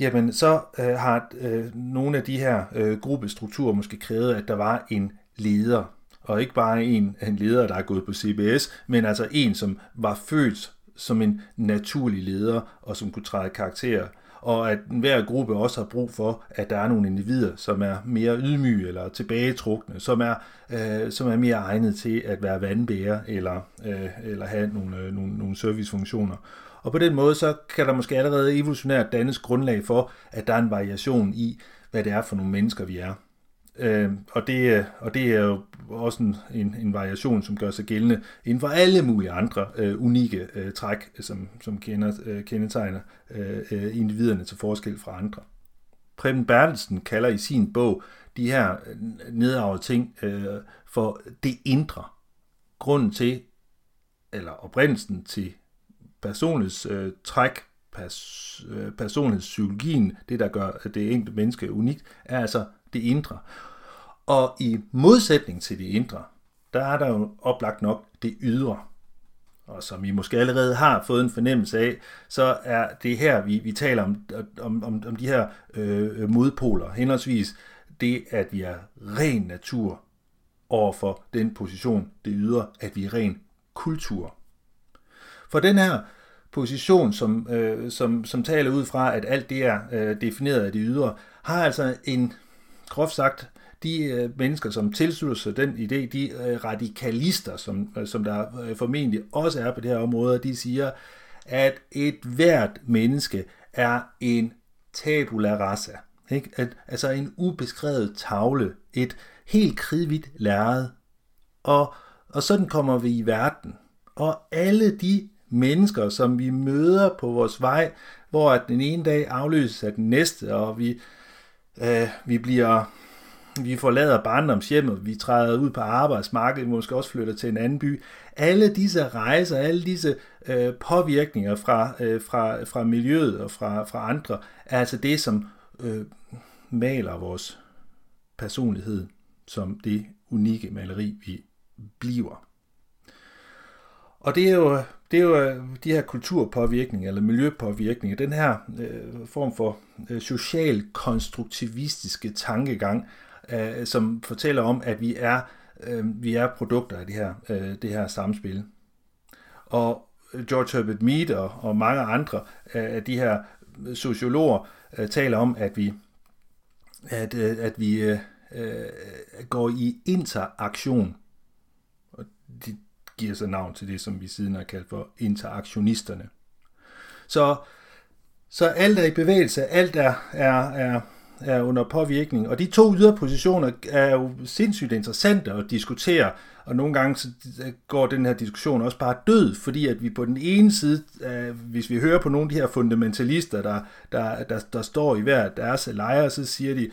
jamen så øh, har øh, nogle af de her gruppestrukturer måske krævet, at der var en leder, og ikke bare en, en leder, der er gået på CBS, men altså en, som var født som en naturlig leder, og som kunne træde karakter og at hver gruppe også har brug for, at der er nogle individer, som er mere ydmyge eller tilbagetrukne, som er, øh, som er mere egnet til at være vandbærer eller, øh, eller have nogle, øh, nogle, nogle servicefunktioner. Og på den måde, så kan der måske allerede evolutionært dannes grundlag for, at der er en variation i, hvad det er for nogle mennesker, vi er. Øh, og, det, øh, og det er jo også en, en, en variation, som gør sig gældende inden for alle mulige andre øh, unikke øh, træk, som, som kender, øh, kendetegner øh, øh individerne til forskel fra andre. Preben Bertelsen kalder i sin bog de her øh, nedarvede ting øh, for det indre. Grunden til, eller oprindelsen til personlighedstræk, øh, træk, pers, øh, personlighedspsykologien, det der gør det enkelte menneske unikt, er altså det indre. Og i modsætning til det indre, der er der jo oplagt nok det ydre. Og som I måske allerede har fået en fornemmelse af, så er det her, vi, vi taler om, om, om, om de her øh, modpoler, henholdsvis det, at vi er ren natur overfor den position, det ydre, at vi er ren kultur. For den her position, som, øh, som, som taler ud fra, at alt det er øh, defineret af det ydre, har altså en, groft sagt, de øh, mennesker, som tilslutter sig den idé, de øh, radikalister, som, øh, som der øh, formentlig også er på det her område, de siger, at et hvert menneske er en tabula rasa. Ikke? At, altså en ubeskrevet tavle, et helt kridhvidt lærred. Og, og sådan kommer vi i verden. Og alle de mennesker, som vi møder på vores vej, hvor at den ene dag afløses af den næste, og vi, øh, vi bliver vi forlader barndomshjemmet, vi træder ud på arbejdsmarkedet, måske også flytter til en anden by. Alle disse rejser, alle disse øh, påvirkninger fra, øh, fra, fra miljøet og fra, fra andre, er altså det, som øh, maler vores personlighed som det unikke maleri, vi bliver. Og det er jo, det er jo øh, de her kulturpåvirkninger eller miljøpåvirkninger, den her øh, form for øh, social konstruktivistiske tankegang, øh, som fortæller om, at vi er, øh, vi er produkter af det her, øh, det her samspil. Og George Herbert Mead og, og mange andre øh, af de her sociologer øh, taler om, at vi, at, øh, at vi øh, øh, går i interaktion. Og de giver så navn til det, som vi siden har kaldt for interaktionisterne. Så, så alt er i bevægelse, alt er, er, er er under påvirkning. Og de to yderpositioner er jo sindssygt interessante at diskutere, og nogle gange så går den her diskussion også bare død, fordi at vi på den ene side, øh, hvis vi hører på nogle af de her fundamentalister, der, der, der, der står i hver deres lejre, så siger de,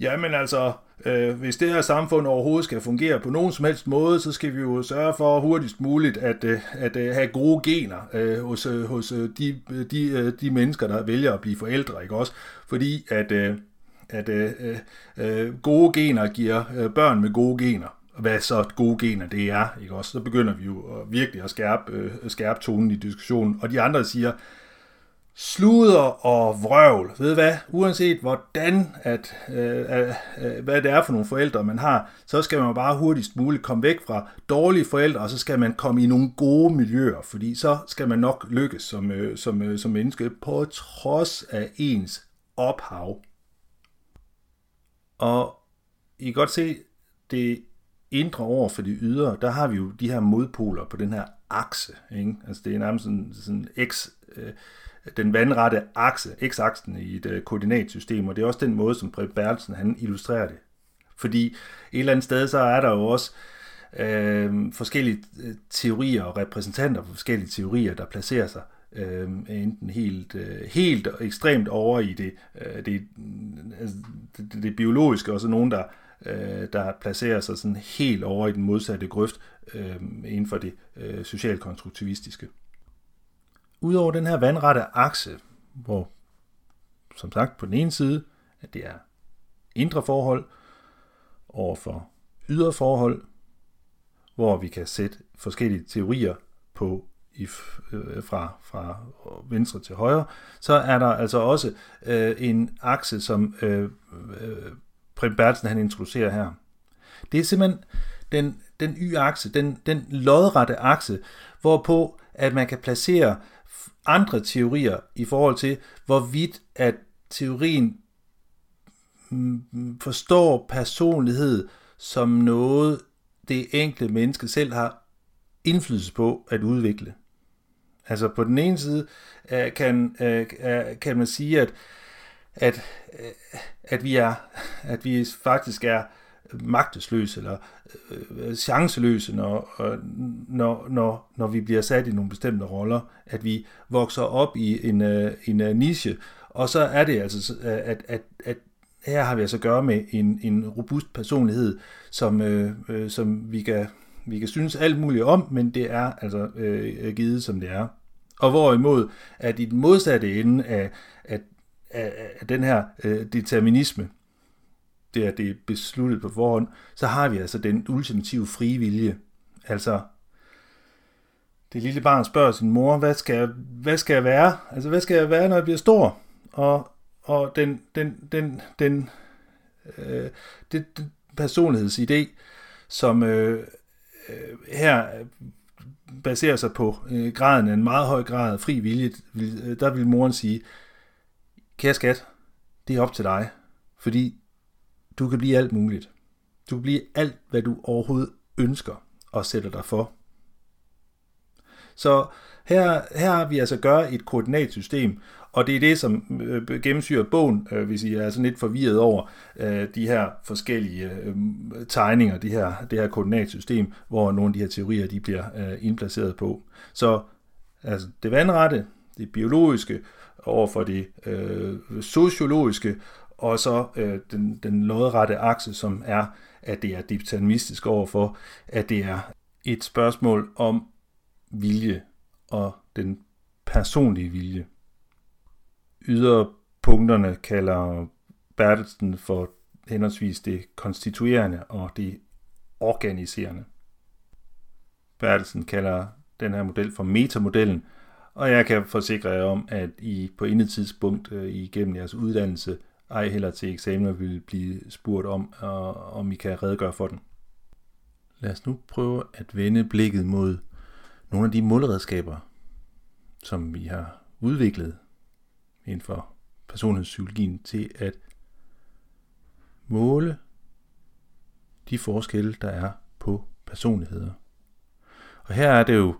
jamen altså, øh, hvis det her samfund overhovedet skal fungere på nogen som helst måde, så skal vi jo sørge for hurtigst muligt at, øh, at, øh, have gode gener øh, hos, øh, hos øh, de, de, de mennesker, der vælger at blive forældre, ikke også? Fordi at... Øh, at øh, øh, øh, gode gener giver øh, børn med gode gener. Hvad så gode gener det er, ikke også? Så begynder vi jo at virkelig at skærpe, øh, skærpe tonen i diskussionen. Og de andre siger, sluder og vrøvl. Ved hvad? Uanset hvordan, at, øh, øh, øh, hvad det er for nogle forældre, man har, så skal man bare hurtigst muligt komme væk fra dårlige forældre, og så skal man komme i nogle gode miljøer, fordi så skal man nok lykkes som, øh, som, øh, som menneske på trods af ens ophav. Og I kan godt se, det indre over for de ydre, der har vi jo de her modpoler på den her akse. Ikke? Altså det er nærmest sådan, sådan x, øh, den vandrette akse, x-aksen i et øh, koordinatsystem, og det er også den måde, som Preben Bertelsen han illustrerer det. Fordi et eller andet sted, så er der jo også øh, forskellige øh, teorier og repræsentanter for forskellige teorier, der placerer sig øh, enten helt, øh, helt ekstremt over i det, øh, det, altså, det, det biologiske, og så nogen, der, øh, der placerer sig sådan helt over i den modsatte grøft øh, inden for det øh, socialkonstruktivistiske. Udover den her vandrette akse, hvor som sagt på den ene side, at det er indre forhold over for ydre forhold, hvor vi kan sætte forskellige teorier på i, øh, fra, fra venstre til højre, så er der altså også øh, en akse, som øh, øh, Preben Bertelsen han introducerer her. Det er simpelthen den, den y-akse, den, den lodrette akse, hvorpå at man kan placere andre teorier i forhold til, hvorvidt at teorien mm, mm, forstår personlighed som noget, det enkelte menneske selv har indflydelse på at udvikle. Altså på den ene side øh, kan, øh, øh, kan man sige, at, at, at, vi er, at vi faktisk er magtesløse eller chanceløse, når, når, når, når vi bliver sat i nogle bestemte roller, at vi vokser op i en, en niche, og så er det altså, at, at, at her har vi altså at gøre med en, en robust personlighed, som, øh, øh, som vi, kan, vi kan synes alt muligt om, men det er altså øh, givet, som det er. Og hvorimod, at i den modsatte ende af, af, af, af den her øh, determinisme, det er det er besluttet på forhånd, så har vi altså den ultimative frie vilje. Altså, det lille barn spørger sin mor, hvad skal, jeg, hvad skal jeg være? Altså, hvad skal jeg være, når jeg bliver stor? Og, og den, den, den, den, øh, det, den personlighedsidé, som øh, øh, Øh, her øh, baserer sig på øh, graden af en meget høj grad af fri vilje, vil, øh, der vil moren sige, kære skat, det er op til dig, fordi du kan blive alt muligt. Du kan blive alt, hvad du overhovedet ønsker og sætter dig for. Så her, her har vi altså at gøre et koordinatsystem, og det er det, som øh, gennemsyrer bogen, øh, hvis I er sådan lidt forvirret over øh, de her forskellige øh, tegninger, de her, det her koordinatsystem, hvor nogle af de her teorier de bliver øh, indplaceret på. Så altså, det vandrette, det biologiske, over for det øh, sociologiske, og så øh, den, den lodrette akse, som er, at det er deterministisk overfor, at det er et spørgsmål om vilje og den personlige vilje. Yderpunkterne kalder Bertelsen for henholdsvis det konstituerende og det organiserende. Bertelsen kalder den her model for metamodellen, og jeg kan forsikre jer om, at I på intet tidspunkt øh, igennem jeres uddannelse, ej heller til eksamener, vil blive spurgt om, og, om I kan redegøre for den. Lad os nu prøve at vende blikket mod nogle af de målredskaber, som vi har udviklet inden for personlighedspsykologien til at måle de forskelle, der er på personligheder. Og her er det jo,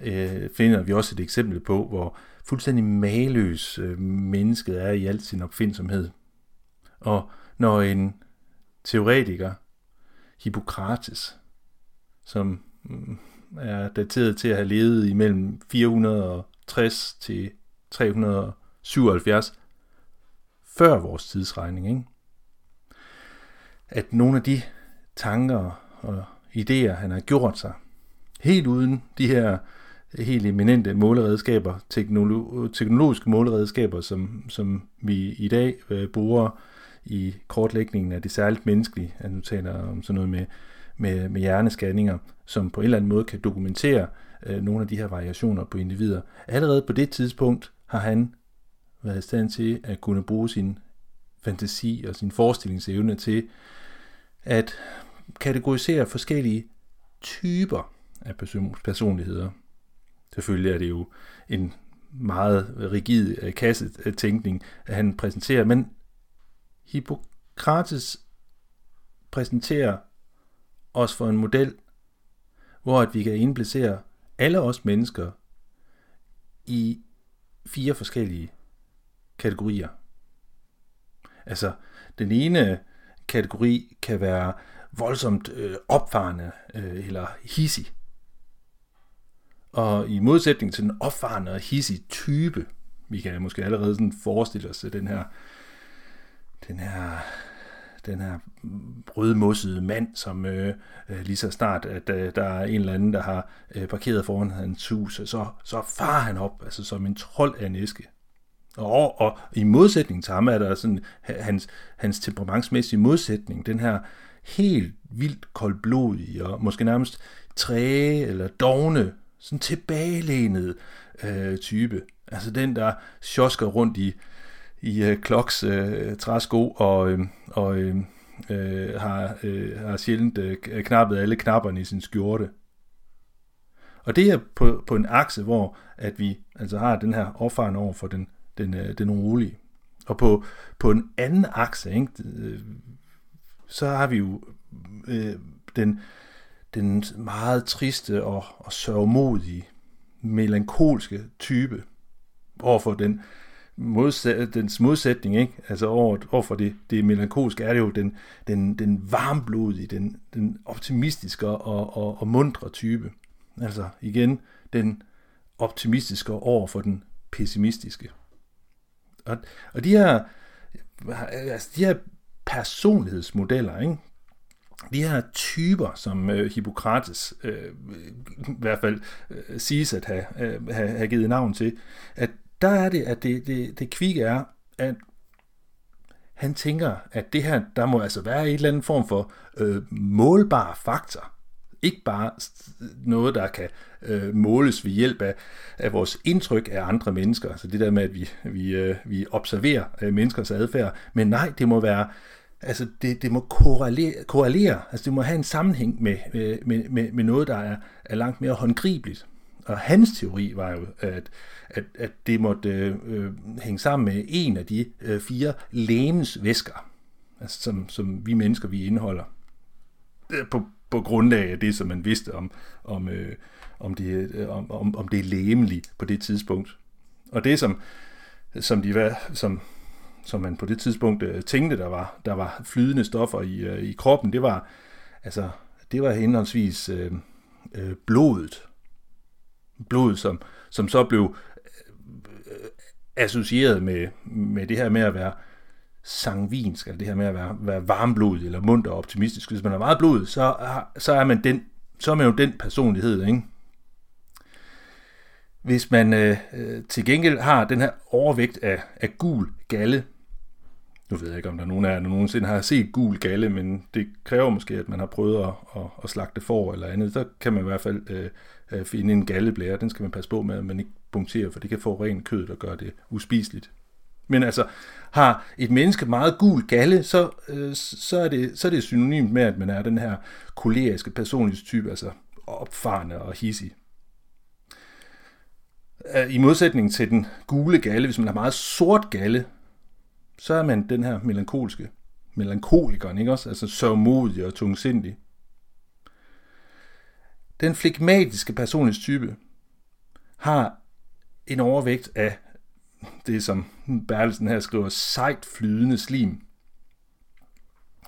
øh, finder vi også et eksempel på, hvor fuldstændig maløs øh, mennesket er i al sin opfindsomhed. Og når en teoretiker, Hippokrates, som mm, er dateret til at have levet imellem 460 til 300 77, før vores tidsregning. Ikke? At nogle af de tanker og idéer, han har gjort sig, helt uden de her helt eminente måleredskaber, teknolo- teknologiske måleredskaber, som, som vi i dag øh, bruger i kortlægningen af det særligt menneskelige, at nu taler om sådan noget med, med, med hjernescanninger, som på en eller anden måde kan dokumentere øh, nogle af de her variationer på individer. Allerede på det tidspunkt har han været i stand til at kunne bruge sin fantasi og sin forestillingsevne til at kategorisere forskellige typer af personligheder. Selvfølgelig er det jo en meget rigid øh, kassetænkning, at han præsenterer, men Hippokrates præsenterer os for en model, hvor at vi kan indplacere alle os mennesker i fire forskellige kategorier. Altså, den ene kategori kan være voldsomt øh, opfarende øh, eller hissig. Og i modsætning til den opfarende og hissig type, vi kan måske allerede sådan forestille os den her, den her den her rødmossede mand, som øh, øh, lige så snart, at øh, der er en eller anden, der har øh, parkeret foran hans hus, så, så far han op, altså som en trold af en æske. Og, og i modsætning til ham er der sådan hans, hans temperamentsmæssige modsætning, den her helt vildt koldblodige og måske nærmest træge eller dogne, sådan tilbagelænet øh, type. Altså den, der sjosker rundt i, i øh, Kloks øh, træsko og, øh, og øh, øh, har, øh, har sjældent øh, knappet alle knapperne i sin skjorte. Og det er på, på en akse, hvor at vi altså har den her opfaren over for den, den, øh, den rolige. Og på, på en anden akse, ikke, øh, så har vi jo øh, den, den meget triste og, og sørgmodige, melankolske type overfor den modsæt, dens modsætning, ikke? altså over, over for det, det melankolske, er det jo den, den, den varmblodige, den, den optimistiske og, og, og mundre type. Altså igen, den optimistiske over for den pessimistiske. Og, og de her, altså de her personlighedsmodeller, ikke? de her typer, som øh, Hippokrates øh, i hvert fald øh, siges at have, øh, have, have givet navn til, at der er det, at det, det, det kvikke er, at han tænker, at det her, der må altså være en eller anden form for øh, målbar faktor. Ikke bare noget, der kan øh, måles ved hjælp af, af vores indtryk af andre mennesker. Altså det der med, at vi, vi, øh, vi observerer øh, menneskers adfærd. Men nej, det må være altså det, det må korrelere, korrelere, altså det må have en sammenhæng med, øh, med, med, med noget, der er, er langt mere håndgribeligt. Og hans teori var jo, at, at, at det måtte øh, hænge sammen med en af de øh, fire lægemsvæsker, altså som, som vi mennesker vi indeholder. Øh, på, på grundlag af det, som man vidste om, om, øh, om, det, øh, om, om, om det er læmeligt på det tidspunkt. Og det, som, som, de, som, som man på det tidspunkt øh, tænkte, der var, der var flydende stoffer i, øh, i kroppen, det var, altså, det var henholdsvis øh, øh, blodet, Blodet, som, som så blev øh, associeret med, med det her med at være sangvinsk, eller det her med at være, være varmblodig eller munter og optimistisk. Hvis man har meget blod, så, så, er man den, så er man jo den personlighed, ikke? Hvis man øh, øh, til gengæld har den her overvægt af, af gul galle, nu ved jeg ikke, om der er nogen af jer, der nogensinde har set gul galle, men det kræver måske, at man har prøvet at, at, at slagte for eller andet. Så kan man i hvert fald øh, øh, finde en galleblære. Den skal man passe på med, at man ikke punkterer, for det kan få rent kød og gøre det uspiseligt. Men altså, har et menneske meget gul galle, så, øh, så, er det, så er det synonymt med, at man er den her koleriske personlighedstype, altså opfarende og hissig. Øh, I modsætning til den gule galle, hvis man har meget sort galle, så er man den her melankolske, melankolikeren, ikke også? Altså sørgmodig og tungsindig. Den flegmatiske personlighedstype har en overvægt af det, som Bertelsen her skriver, sejt flydende slim.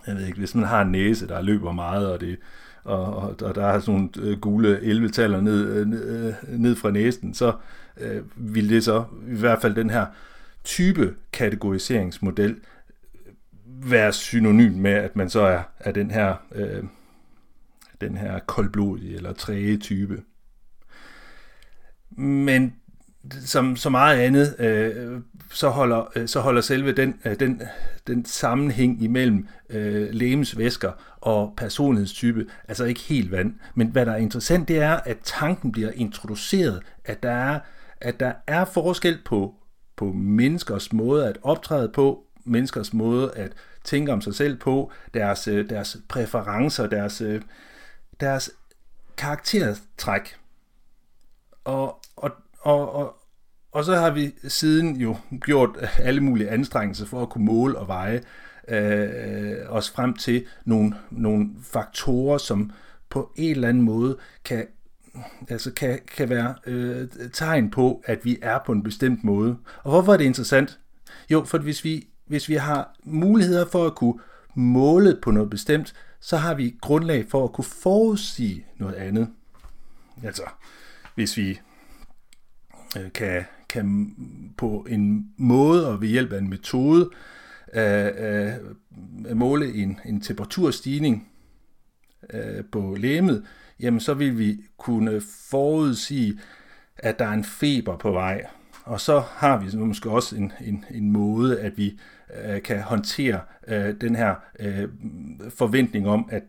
Jeg ved ikke, hvis man har en næse, der løber meget, og, det, og, og, og der er sådan nogle øh, gule 11-taller ned, øh, ned, øh, ned fra næsen, så øh, vil det så i hvert fald den her type kategoriseringsmodel være synonym med, at man så er, er den her øh, den her koldblodige eller træge type. Men som så meget andet, øh, så, holder, øh, så holder selve den, øh, den, den sammenhæng imellem øh, lægemsvæsker og personlighedstype altså ikke helt vand. Men hvad der er interessant, det er, at tanken bliver introduceret, at der er, at der er forskel på på menneskers måde at optræde på, menneskers måde at tænke om sig selv på, deres, øh, deres præferencer, deres, øh, deres karaktertræk. Og, og, og, og, og så har vi siden jo gjort alle mulige anstrengelser for at kunne måle og veje øh, os frem til nogle, nogle faktorer, som på en eller anden måde kan altså kan, kan være øh, tegn på, at vi er på en bestemt måde. Og hvorfor er det interessant? Jo, for hvis vi, hvis vi har muligheder for at kunne måle på noget bestemt, så har vi grundlag for at kunne forudsige noget andet. Altså, hvis vi Øh, kan, kan på en måde og ved hjælp af en metode øh, øh, måle en, en temperaturstigning øh, på lægemet, jamen så vil vi kunne forudsige, at der er en feber på vej. Og så har vi måske også en, en, en måde, at vi øh, kan håndtere øh, den her øh, forventning om, at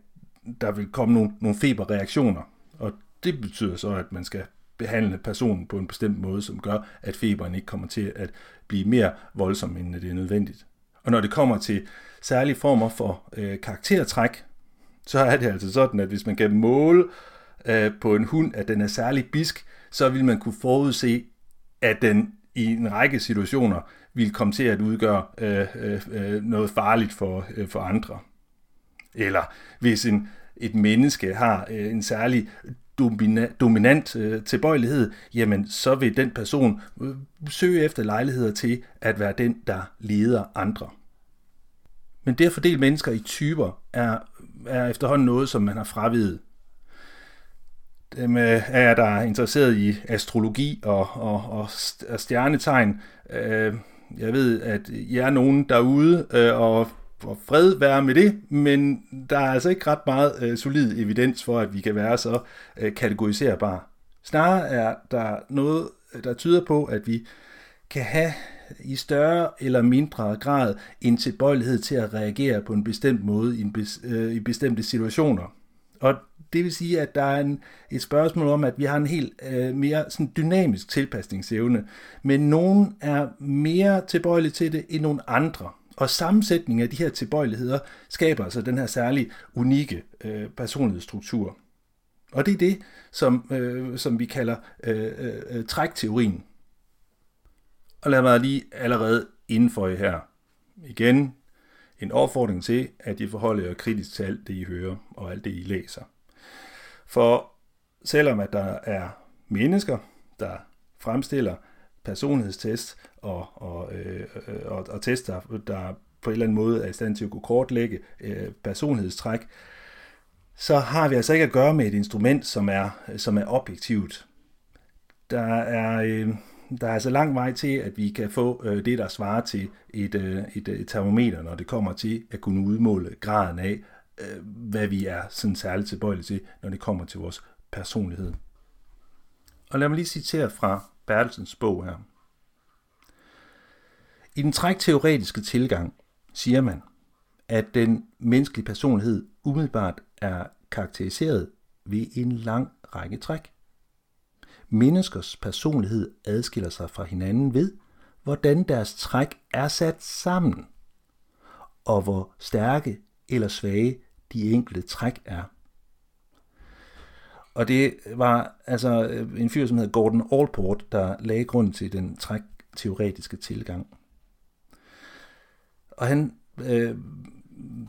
der vil komme nogle, nogle feberreaktioner. Og det betyder så, at man skal behandle personen på en bestemt måde, som gør, at feberen ikke kommer til at blive mere voldsom, end det er nødvendigt. Og når det kommer til særlige former for øh, karaktertræk, så er det altså sådan, at hvis man kan måle øh, på en hund, at den er særlig bisk, så vil man kunne forudse, at den i en række situationer vil komme til at udgøre øh, øh, øh noget farligt for, øh, for andre. Eller hvis en, et menneske har øh, en særlig domina, dominant øh, tilbøjelighed, jamen så vil den person øh, søge efter lejligheder til at være den, der leder andre. Men det at fordele mennesker i typer er, er efterhånden noget, som man har fravidet. Dem øh, er der interesseret i astrologi og, og, og stjernetegn. Øh, jeg ved, at I er nogen derude, øh, og for fred være med det, men der er altså ikke ret meget øh, solid evidens for, at vi kan være så øh, kategoriserbare. Snarere er der noget, øh, der tyder på, at vi kan have i større eller mindre grad en tilbøjelighed til at reagere på en bestemt måde i, en bes, øh, i bestemte situationer. Og det vil sige, at der er en, et spørgsmål om, at vi har en helt øh, mere sådan dynamisk tilpasningsevne, men nogen er mere tilbøjelige til det end nogle andre. Og sammensætningen af de her tilbøjeligheder skaber altså den her særlig unikke øh, personlighedsstruktur. Og det er det, som, øh, som vi kalder øh, øh, trækteorien. Og lad mig lige allerede indenfor her. Igen en opfordring til, at I forholder jer kritisk til alt det, I hører og alt det, I læser. For selvom at der er mennesker, der fremstiller personlighedstest og, og, øh, øh, og, og tester, der på en eller anden måde er i stand til at kunne kortlægge øh, personlighedstræk, så har vi altså ikke at gøre med et instrument, som er, som er objektivt. Der er, øh, der er altså lang vej til, at vi kan få øh, det, der svarer til et, øh, et, øh, et termometer, når det kommer til at kunne udmåle graden af, øh, hvad vi er sådan særligt tilbøjelige til, når det kommer til vores personlighed. Og lad mig lige citere fra Bertelsens bog her. I den trækteoretiske tilgang siger man, at den menneskelige personlighed umiddelbart er karakteriseret ved en lang række træk. Menneskers personlighed adskiller sig fra hinanden ved, hvordan deres træk er sat sammen, og hvor stærke eller svage de enkelte træk er. Og det var altså øh, en fyr, som hed Gordon Allport, der lagde grund til den trækteoretiske tilgang. Og han øh,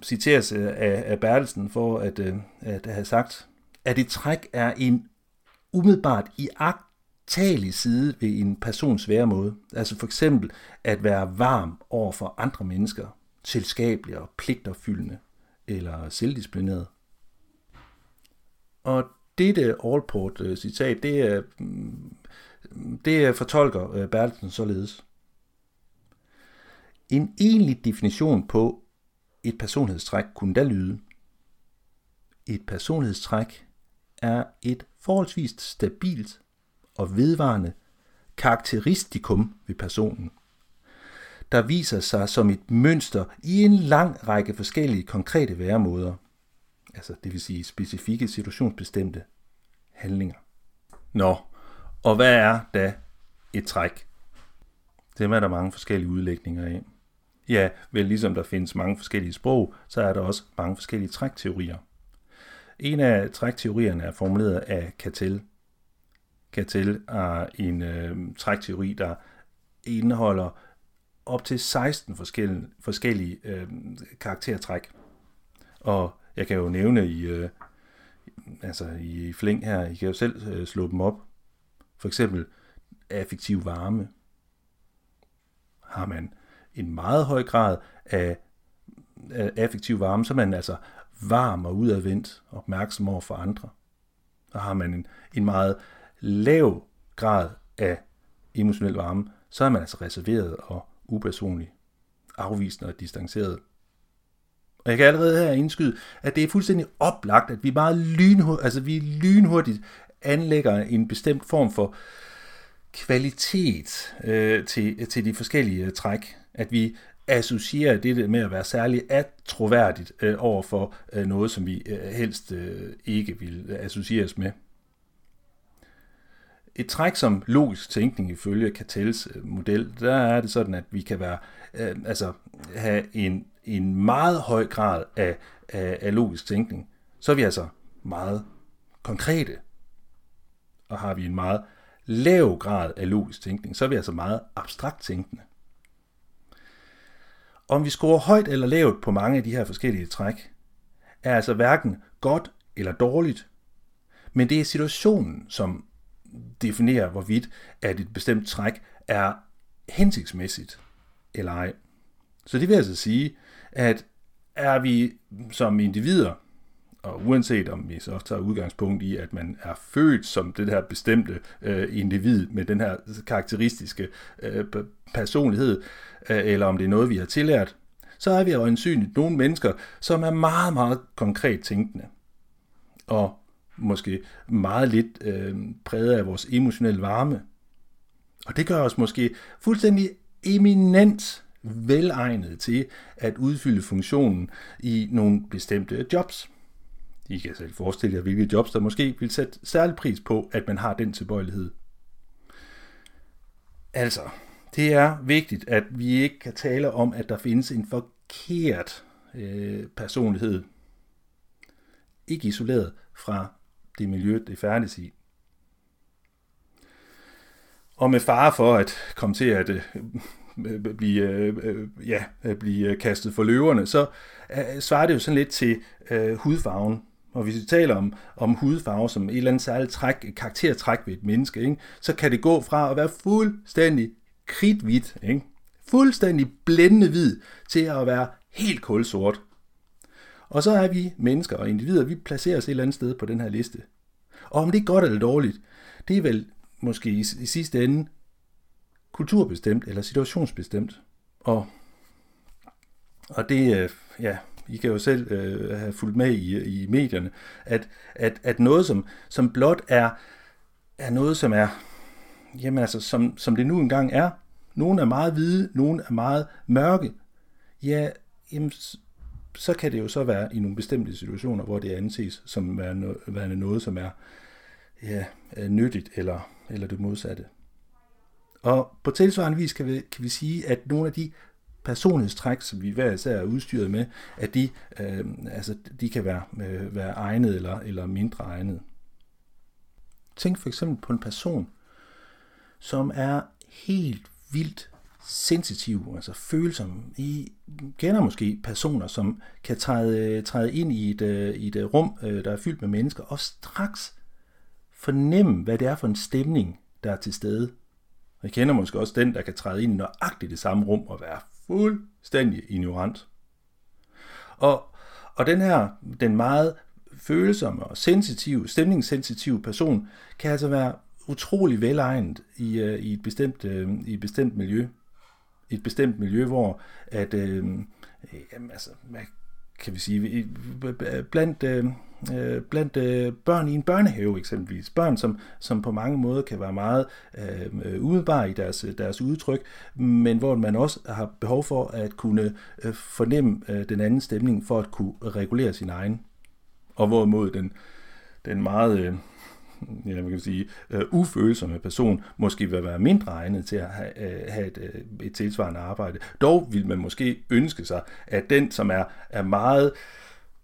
citeres øh, af, af Bertelsen for at, øh, at have sagt, at et træk er en umiddelbart i side ved en persons væremåde. Altså for eksempel at være varm over for andre mennesker, selskabelig og pligtopfyldende eller selvdisciplineret. Og dette Allport-citat, øh, det, er, mm, det fortolker øh, Bertelsen således. En egentlig definition på et personlighedstræk kunne da lyde. Et personlighedstræk er et forholdsvis stabilt og vedvarende karakteristikum ved personen, der viser sig som et mønster i en lang række forskellige konkrete væremåder – altså det vil sige specifikke situationsbestemte handlinger. Nå, og hvad er da et træk? Det er der mange forskellige udlægninger af. Ja, vel ligesom der findes mange forskellige sprog, så er der også mange forskellige trækteorier. En af trækteorierne er formuleret af Cattell. Cattell er en øh, trækteori, der indeholder op til 16 forskellige, forskellige øh, karaktertræk. Og jeg kan jo nævne i, øh, altså i flæng her, I kan jo selv øh, slå dem op. For eksempel affektiv varme. Har man en meget høj grad af, af affektiv varme, så er man altså varm og udadvendt, opmærksom over for andre. Og har man en, en meget lav grad af emotionel varme, så er man altså reserveret og upersonlig, afvisende og distanceret. Og jeg kan allerede her indskyde, at det er fuldstændig oplagt, at vi meget lynhurtigt, altså vi lynhurtigt anlægger en bestemt form for kvalitet øh, til, til de forskellige øh, træk. At vi associerer det med at være særlig troværdigt øh, over for øh, noget, som vi øh, helst øh, ikke vil associeres med. Et træk som logisk tænkning ifølge Cattels øh, model, der er det sådan, at vi kan være, øh, altså have en en meget høj grad af, af, af logisk tænkning, så er vi altså meget konkrete. Og har vi en meget lav grad af logisk tænkning, så er vi altså meget abstrakt tænkende. Om vi scorer højt eller lavt på mange af de her forskellige træk, er altså hverken godt eller dårligt, men det er situationen, som definerer, hvorvidt at et bestemt træk er hensigtsmæssigt eller ej. Så det vil altså sige, at er vi som individer, og uanset om vi så tager udgangspunkt i, at man er født som det her bestemte øh, individ med den her karakteristiske øh, personlighed, øh, eller om det er noget, vi har tillært, så er vi øjensynligt nogle mennesker, som er meget, meget konkret tænkende. Og måske meget lidt øh, præget af vores emotionelle varme. Og det gør os måske fuldstændig eminent velegnet til at udfylde funktionen i nogle bestemte jobs. I kan selv forestille jer, hvilke jobs, der måske vil sætte særlig pris på, at man har den tilbøjelighed. Altså, det er vigtigt, at vi ikke kan tale om, at der findes en forkert øh, personlighed. Ikke isoleret fra det miljø, det færdes i. Og med fare for at komme til at øh, øh blive, øh, øh ja, øh, blive kastet for løverne, så øh, svarer det jo sådan lidt til øh, hudfarven. Og hvis vi taler om, om hudfarve som et eller andet særligt træk, karaktertræk ved et menneske, ikke, så kan det gå fra at være fuldstændig kridhvidt, ikke, fuldstændig blændende hvid, til at være helt kulsort. Og så er vi mennesker og individer, vi placerer os et eller andet sted på den her liste. Og om det er godt eller dårligt, det er vel måske i, i sidste ende kulturbestemt eller situationsbestemt. Og, og det, øh, ja, i kan jo selv øh, have fulgt med i, i medierne, at, at, at noget, som, som blot er, er noget, som er, jamen altså, som, som det nu engang er, nogle er meget hvide, nogle er meget mørke, ja, jamen, så kan det jo så være i nogle bestemte situationer, hvor det anses som værende noget, som er ja, øh, nyttigt eller, eller det modsatte. Og på tilsvarende vis kan vi, kan vi sige, at nogle af de personlighedstræk, som vi hver især er udstyret med, at de, øh, altså, de kan være, øh, være egnet eller, eller mindre egnet. Tænk for eksempel på en person, som er helt vildt sensitiv, altså følsom. I kender måske personer, som kan træde, træde ind i et, øh, i et øh, rum, øh, der er fyldt med mennesker, og straks fornemme, hvad det er for en stemning, der er til stede. Jeg kender måske også den, der kan træde ind i nøjagtigt det samme rum og være fuldstændig ignorant. Og, og den her, den meget følsomme og sensitive, stemningssensitive person, kan altså være utrolig velegnet i, uh, i, et bestemt, uh, i et bestemt miljø. I et bestemt miljø, hvor at, uh, jamen, altså, hvad kan vi sige, blandt, øh, Øh, blandt øh, børn i en børnehave eksempelvis. Børn, som, som på mange måder kan være meget øh, udebare i deres, deres udtryk, men hvor man også har behov for at kunne øh, fornemme øh, den anden stemning for at kunne regulere sin egen. Og hvorimod den, den meget... Øh, ja, man kan sige, uh, ufølsomme person måske vil være mindre egnet til at have, uh, øh, have et, uh, et tilsvarende arbejde. Dog vil man måske ønske sig, at den, som er, er meget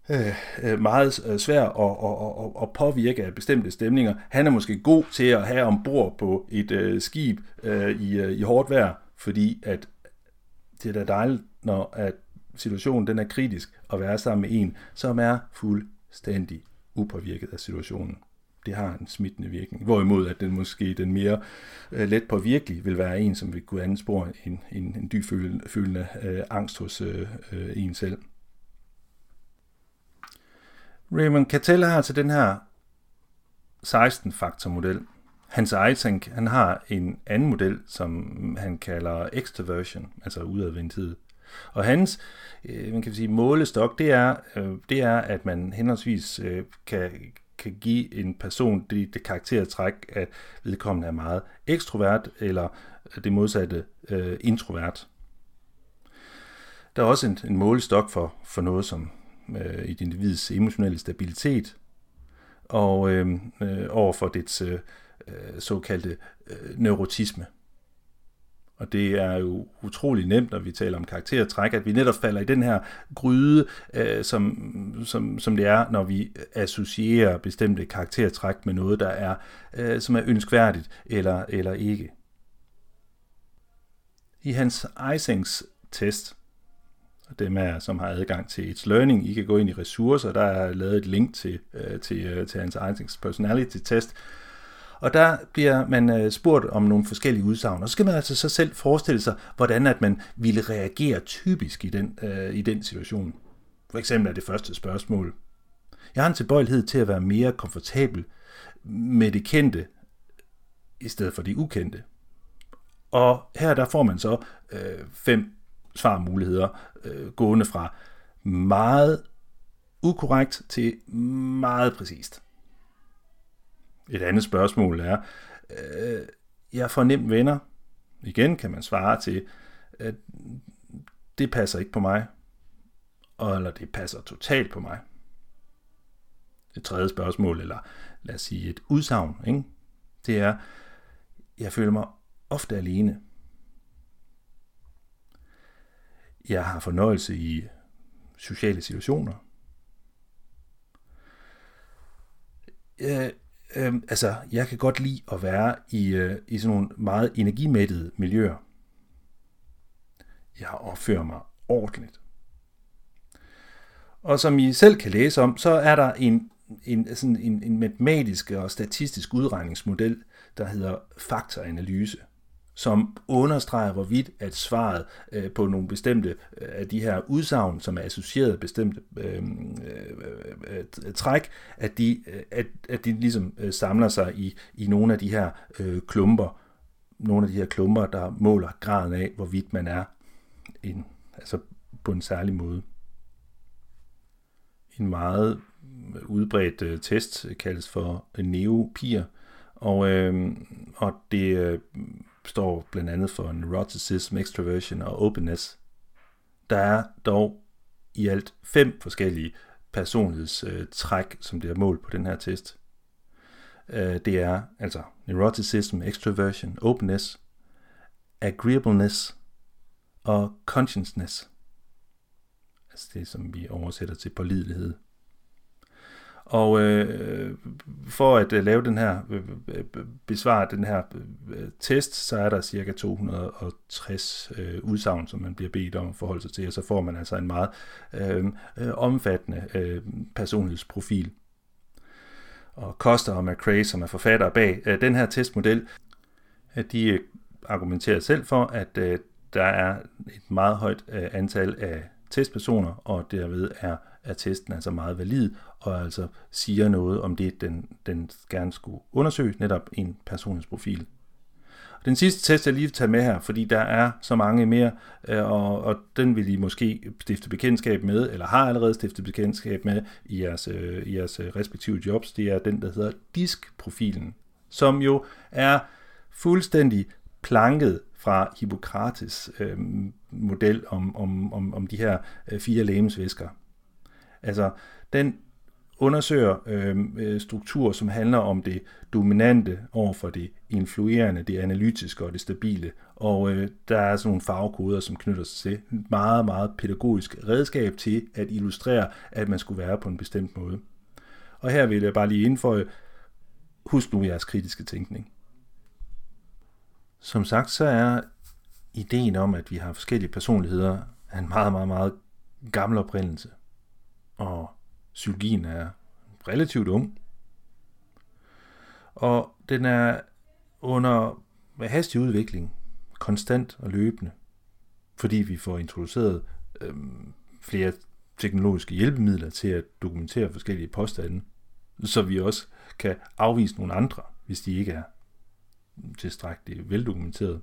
Øh, øh, meget øh, svær at, at, at, at påvirke af bestemte stemninger. Han er måske god til at have ombord på et øh, skib øh, i, øh, i hårdt vejr, fordi at det er da dejligt, når at situationen den er kritisk, at være sammen med en, som er fuldstændig upåvirket af situationen det har en smittende virkning. Hvorimod at den måske den mere øh, let påvirkelig vil være en, som vil kunne anspore en, en, en dyb følende øh, angst hos øh, øh, en selv. Raymond Cattell har til den her 16-faktor-model. Hans Eytank, han har en anden model, som han kalder extroversion, altså udadvendthed. Og hans øh, man kan sige, målestok, det er, øh, det er, at man henholdsvis øh, kan, kan give en person det, det karaktertræk, at vedkommende er meget ekstrovert, eller det modsatte øh, introvert. Der er også en, en målestok for, for noget som øh, et individs emotionelle stabilitet, og øh, øh, over for dets øh, øh, såkaldte øh, neurotisme. Og det er jo utrolig nemt, når vi taler om karaktertræk, at vi netop falder i den her gryde, øh, som, som, som det er, når vi associerer bestemte karaktertræk med noget, der er, øh, som er ønskværdigt eller, eller ikke. I hans Isings test, dem er, som har adgang til It's Learning, I kan gå ind i ressourcer, der er lavet et link til, øh, til, øh, til hans Einsteins personality test, og der bliver man øh, spurgt om nogle forskellige udsagn, og så skal man altså så selv forestille sig, hvordan at man ville reagere typisk i den, øh, i den situation. For eksempel er det første spørgsmål. Jeg har en tilbøjelighed til at være mere komfortabel med det kendte, i stedet for det ukendte. Og her der får man så øh, fem svarmuligheder, øh, gående fra meget ukorrekt til meget præcist. Et andet spørgsmål er, øh, jeg får nemt venner. Igen kan man svare til, at det passer ikke på mig, eller det passer totalt på mig. Et tredje spørgsmål, eller lad os sige et udsagn, ikke? det er, jeg føler mig ofte alene. Jeg har fornøjelse i sociale situationer. Øh, øh, altså, jeg kan godt lide at være i, øh, i sådan nogle meget energimættede miljøer. Jeg opfører mig ordentligt. Og som I selv kan læse om, så er der en, en, sådan en, en matematisk og statistisk udregningsmodel, der hedder faktoranalyse som understreger, hvorvidt at svaret øh, på nogle bestemte øh, af de her udsagn, som er associeret bestemte øh, øh, øh, træk, at de, øh, at, at de ligesom øh, samler sig i, i nogle af de her øh, klumper, nogle af de her klumper, der måler graden af, hvorvidt man er en, altså på en særlig måde. En meget øh, udbredt øh, test kaldes for neopier, og, øh, og det øh, står blandt andet for neuroticism, extroversion og openness. Der er dog i alt fem forskellige personlighedstræk, øh, som det målt mål på den her test. Øh, det er altså neuroticism, extroversion, openness, agreeableness og consciousness. Altså det, som vi oversætter til pålidelighed. Og øh, for at øh, lave den her, øh, øh, besvare den her øh, test, så er der cirka 260 øh, udsagn, som man bliver bedt om at forholde sig til, og så får man altså en meget øh, øh, omfattende øh, personlighedsprofil. Og Costa og McRae, som er forfattere bag øh, den her testmodel, at de øh, argumenterer selv for, at øh, der er et meget højt øh, antal af testpersoner, og derved er, er testen altså meget valid, og altså siger noget om det, den, den gerne skulle undersøge, netop en personlighedsprofil. Den sidste test, jeg lige vil tage med her, fordi der er så mange mere, øh, og, og den vil I måske stifte bekendtskab med, eller har allerede stiftet bekendtskab med i jeres, øh, i jeres øh, respektive jobs, det er den, der hedder diskprofilen, som jo er fuldstændig planket fra Hippokrates øh, model om, om, om, om de her øh, fire lægemsvæsker. Altså, den undersøger øhm, øh, strukturer, som handler om det dominante over for det influerende, det analytiske og det stabile. Og øh, der er sådan nogle farvekoder, som knytter sig til et meget, meget pædagogisk redskab til at illustrere, at man skulle være på en bestemt måde. Og her vil jeg bare lige indføje, husk nu jeres kritiske tænkning. Som sagt, så er ideen om, at vi har forskellige personligheder, en meget, meget, meget gammel oprindelse. Og psykologien er relativt ung. Og den er under hastig udvikling, konstant og løbende, fordi vi får introduceret øh, flere teknologiske hjælpemidler til at dokumentere forskellige påstande, så vi også kan afvise nogle andre, hvis de ikke er tilstrækkeligt veldokumenteret.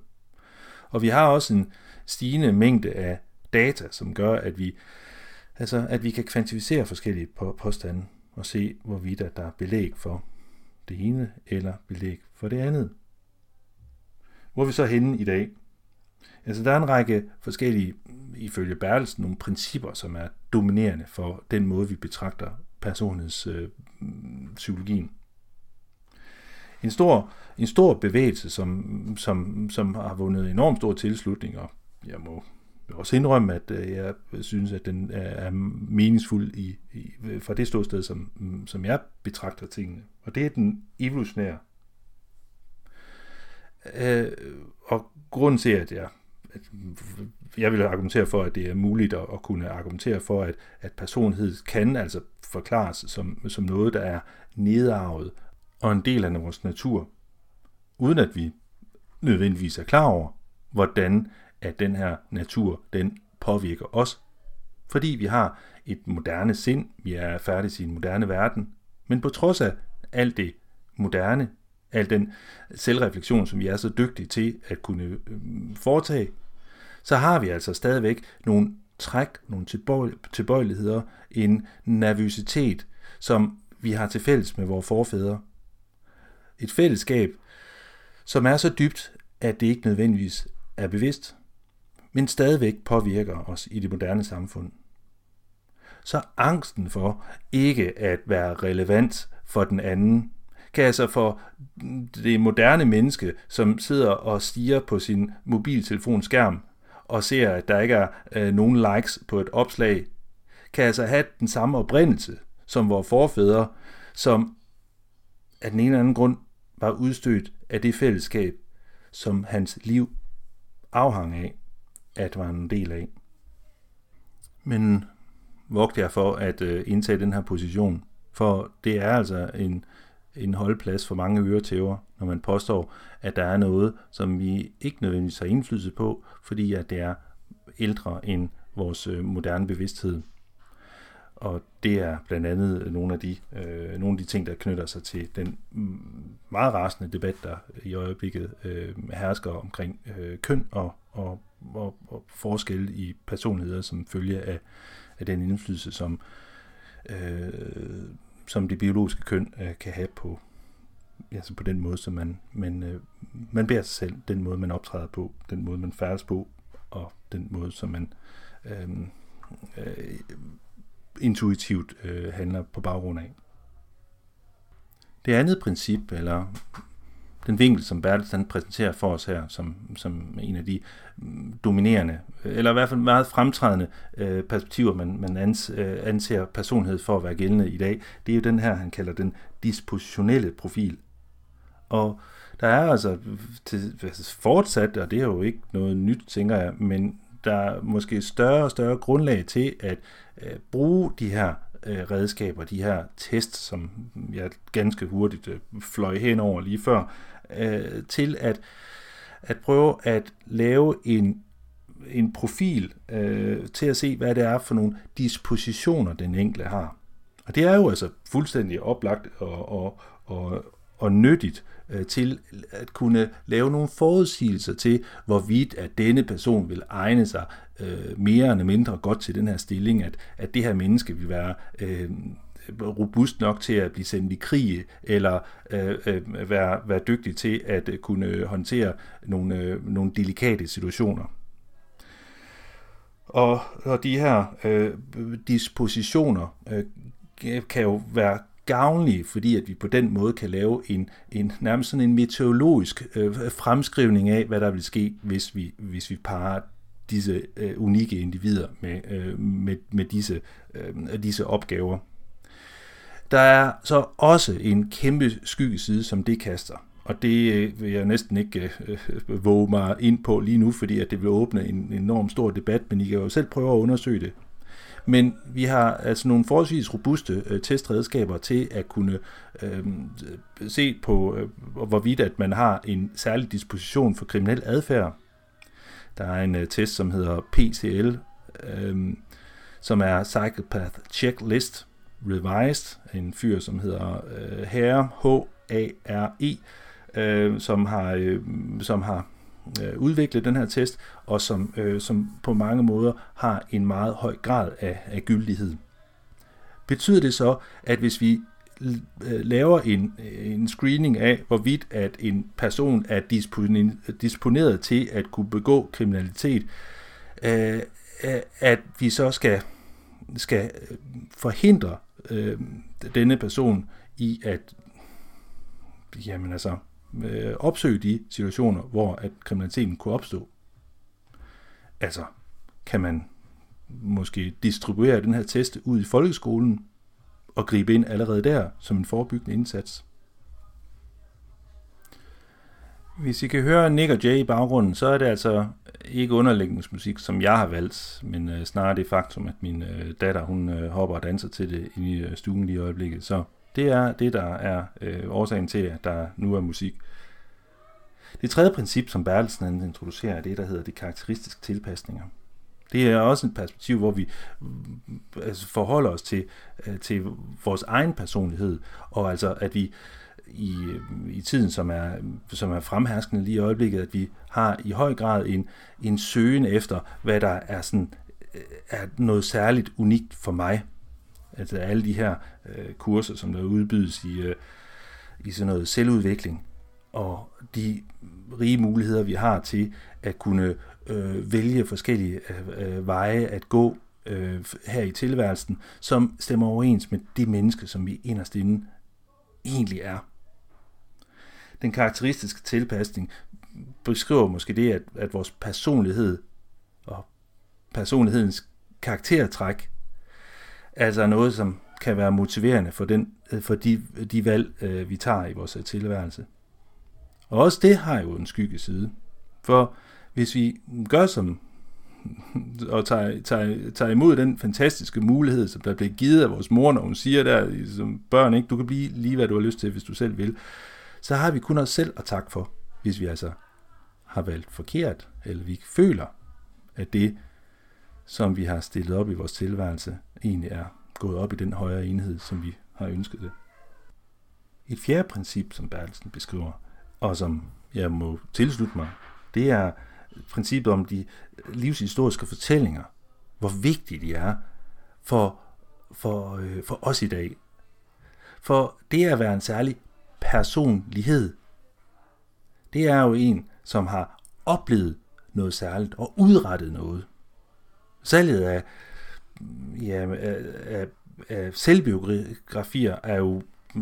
Og vi har også en stigende mængde af data, som gør, at vi Altså, at vi kan kvantificere forskellige påstande og se, hvorvidt der er belæg for det ene eller belæg for det andet. Hvor er vi så henne i dag? Altså, der er en række forskellige, ifølge Bertelsen, nogle principper, som er dominerende for den måde, vi betragter personens øh, psykologien. en stor, en stor bevægelse, som, som, som har vundet enormt stor tilslutning, og jeg må også indrømme, at øh, jeg synes, at den er meningsfuld i, i, fra det ståsted, som, som jeg betragter tingene. Og det er den evolutionære. Øh, og grunden til, at jeg, at jeg vil argumentere for, at det er muligt at, at kunne argumentere for, at, at personlighed kan altså forklares som, som noget, der er nedarvet og en del af vores natur, uden at vi nødvendigvis er klar over, hvordan at den her natur, den påvirker os. Fordi vi har et moderne sind, vi er færdige i en moderne verden, men på trods af alt det moderne, al den selvreflektion, som vi er så dygtige til at kunne øh, foretage, så har vi altså stadigvæk nogle træk, nogle tilbøjeligheder, en nervøsitet, som vi har til fælles med vores forfædre. Et fællesskab, som er så dybt, at det ikke nødvendigvis er bevidst, men stadigvæk påvirker os i det moderne samfund. Så angsten for ikke at være relevant for den anden, kan altså for det moderne menneske, som sidder og stiger på sin mobiltelefons skærm og ser, at der ikke er øh, nogen likes på et opslag, kan altså have den samme oprindelse som vores forfædre, som af den ene eller anden grund var udstødt af det fællesskab, som hans liv afhang af, at var en del af. Men vogter jeg for at øh, indtage den her position, for det er altså en, en holdplads for mange øretæver, når man påstår, at der er noget, som vi ikke nødvendigvis har indflydelse på, fordi at det er ældre end vores øh, moderne bevidsthed. Og det er blandt andet nogle af de, øh, nogle af de ting, der knytter sig til den mm, meget rasende debat, der i øjeblikket øh, hersker omkring øh, køn og, og, og, og forskelle i personligheder som følge af, af den indflydelse, som, øh, som det biologiske køn øh, kan have på, altså på den måde, som man, man, øh, man bærer sig selv, den måde, man optræder på, den måde, man færdes på, og den måde, som man øh, øh, intuitivt øh, handler på baggrund af. Det andet princip, eller den vinkel, som Bertelsen præsenterer for os her, som, som en af de mm, dominerende, eller i hvert fald meget fremtrædende øh, perspektiver, man, man ans, øh, anser personlighed for at være gældende i dag, det er jo den her, han kalder den dispositionelle profil. Og der er altså til, altså fortsat, og det er jo ikke noget nyt, tænker jeg, men der er måske større og større grundlag til at øh, bruge de her øh, redskaber, de her tests, som jeg ganske hurtigt øh, fløj hen over lige før, øh, til at, at prøve at lave en, en profil øh, til at se, hvad det er for nogle dispositioner, den enkelte har. Og det er jo altså fuldstændig oplagt og, og, og, og nyttigt øh, til at kunne lave nogle forudsigelser til, hvorvidt at denne person vil egne sig øh, mere eller mindre godt til den her stilling, at, at det her menneske vil være øh, robust nok til at blive sendt i krig, eller øh, øh, være, være dygtig til at øh, kunne håndtere nogle, øh, nogle delikate situationer. Og, og de her øh, dispositioner øh, kan jo være gavnlige, fordi at vi på den måde kan lave en, en nærmest sådan en meteorologisk øh, fremskrivning af, hvad der vil ske, hvis vi, hvis vi parer disse øh, unikke individer med, øh, med, med disse, øh, disse opgaver. Der er så også en kæmpe skyggeside, som det kaster. Og det øh, vil jeg næsten ikke øh, øh, våge mig ind på lige nu, fordi at det vil åbne en enorm stor debat, men I kan jo selv prøve at undersøge det. Men vi har altså nogle forholdsvis robuste øh, testredskaber til at kunne øh, se på, øh, hvorvidt at man har en særlig disposition for kriminel adfærd. Der er en øh, test, som hedder PCL, øh, som er Psychopath Checklist Revised, en fyr, som hedder øh, Herre, H-A-R-E, øh, som har, øh, som har øh, udviklet den her test, og som, øh, som på mange måder har en meget høj grad af, af gyldighed. Betyder det så, at hvis vi øh, laver en, en screening af, hvorvidt at en person er disponeret til at kunne begå kriminalitet, øh, at vi så skal, skal forhindre øh, denne person i at jamen altså, øh, opsøge de situationer, hvor at kriminaliteten kunne opstå. Altså, kan man måske distribuere den her test ud i folkeskolen og gribe ind allerede der som en forebyggende indsats. Hvis I kan høre Nick og Jay i baggrunden, så er det altså ikke underlægningsmusik, som jeg har valgt, men øh, snarere det faktum, at min øh, datter hun øh, hopper og danser til det i øh, stuen lige i øjeblikket. Så det er det, der er øh, årsagen til, at der nu er musik. Det tredje princip, som Bertelsen introducerer, er det, der hedder de karakteristiske tilpasninger. Det er også et perspektiv, hvor vi altså, forholder os til, øh, til vores egen personlighed, og altså at vi i, i tiden, som er, som er fremherskende lige i øjeblikket, at vi har i høj grad en, en søgen efter, hvad der er, sådan, øh, er noget særligt unikt for mig. Altså alle de her øh, kurser, som der udbydes i, øh, i sådan noget selvudvikling, og de rige muligheder, vi har til at kunne øh, vælge forskellige øh, øh veje at gå øh, her i tilværelsen, som stemmer overens med det menneske, som vi inderst inde egentlig er. Den karakteristiske tilpasning beskriver måske det, at, at vores personlighed og personlighedens karaktertræk, altså noget, som kan være motiverende for, den, øh, for de, de valg, øh, vi tager i vores øh, tilværelse. Og også det har jo en skyggeside. For hvis vi gør som og tager, tager, tager imod den fantastiske mulighed, som der bliver givet af vores mor, når hun siger der som børn, ikke, du kan blive lige, hvad du har lyst til, hvis du selv vil, så har vi kun os selv at takke for, hvis vi altså har valgt forkert, eller vi føler, at det, som vi har stillet op i vores tilværelse, egentlig er gået op i den højere enhed, som vi har ønsket det. Et fjerde princip, som Bertelsen beskriver, og som jeg må tilslutte mig, det er princippet om de livshistoriske fortællinger, hvor vigtige de er for, for, øh, for os i dag. For det at være en særlig personlighed, det er jo en, som har oplevet noget særligt og udrettet noget. Salget af, ja, af, af, af selvbiografier er jo,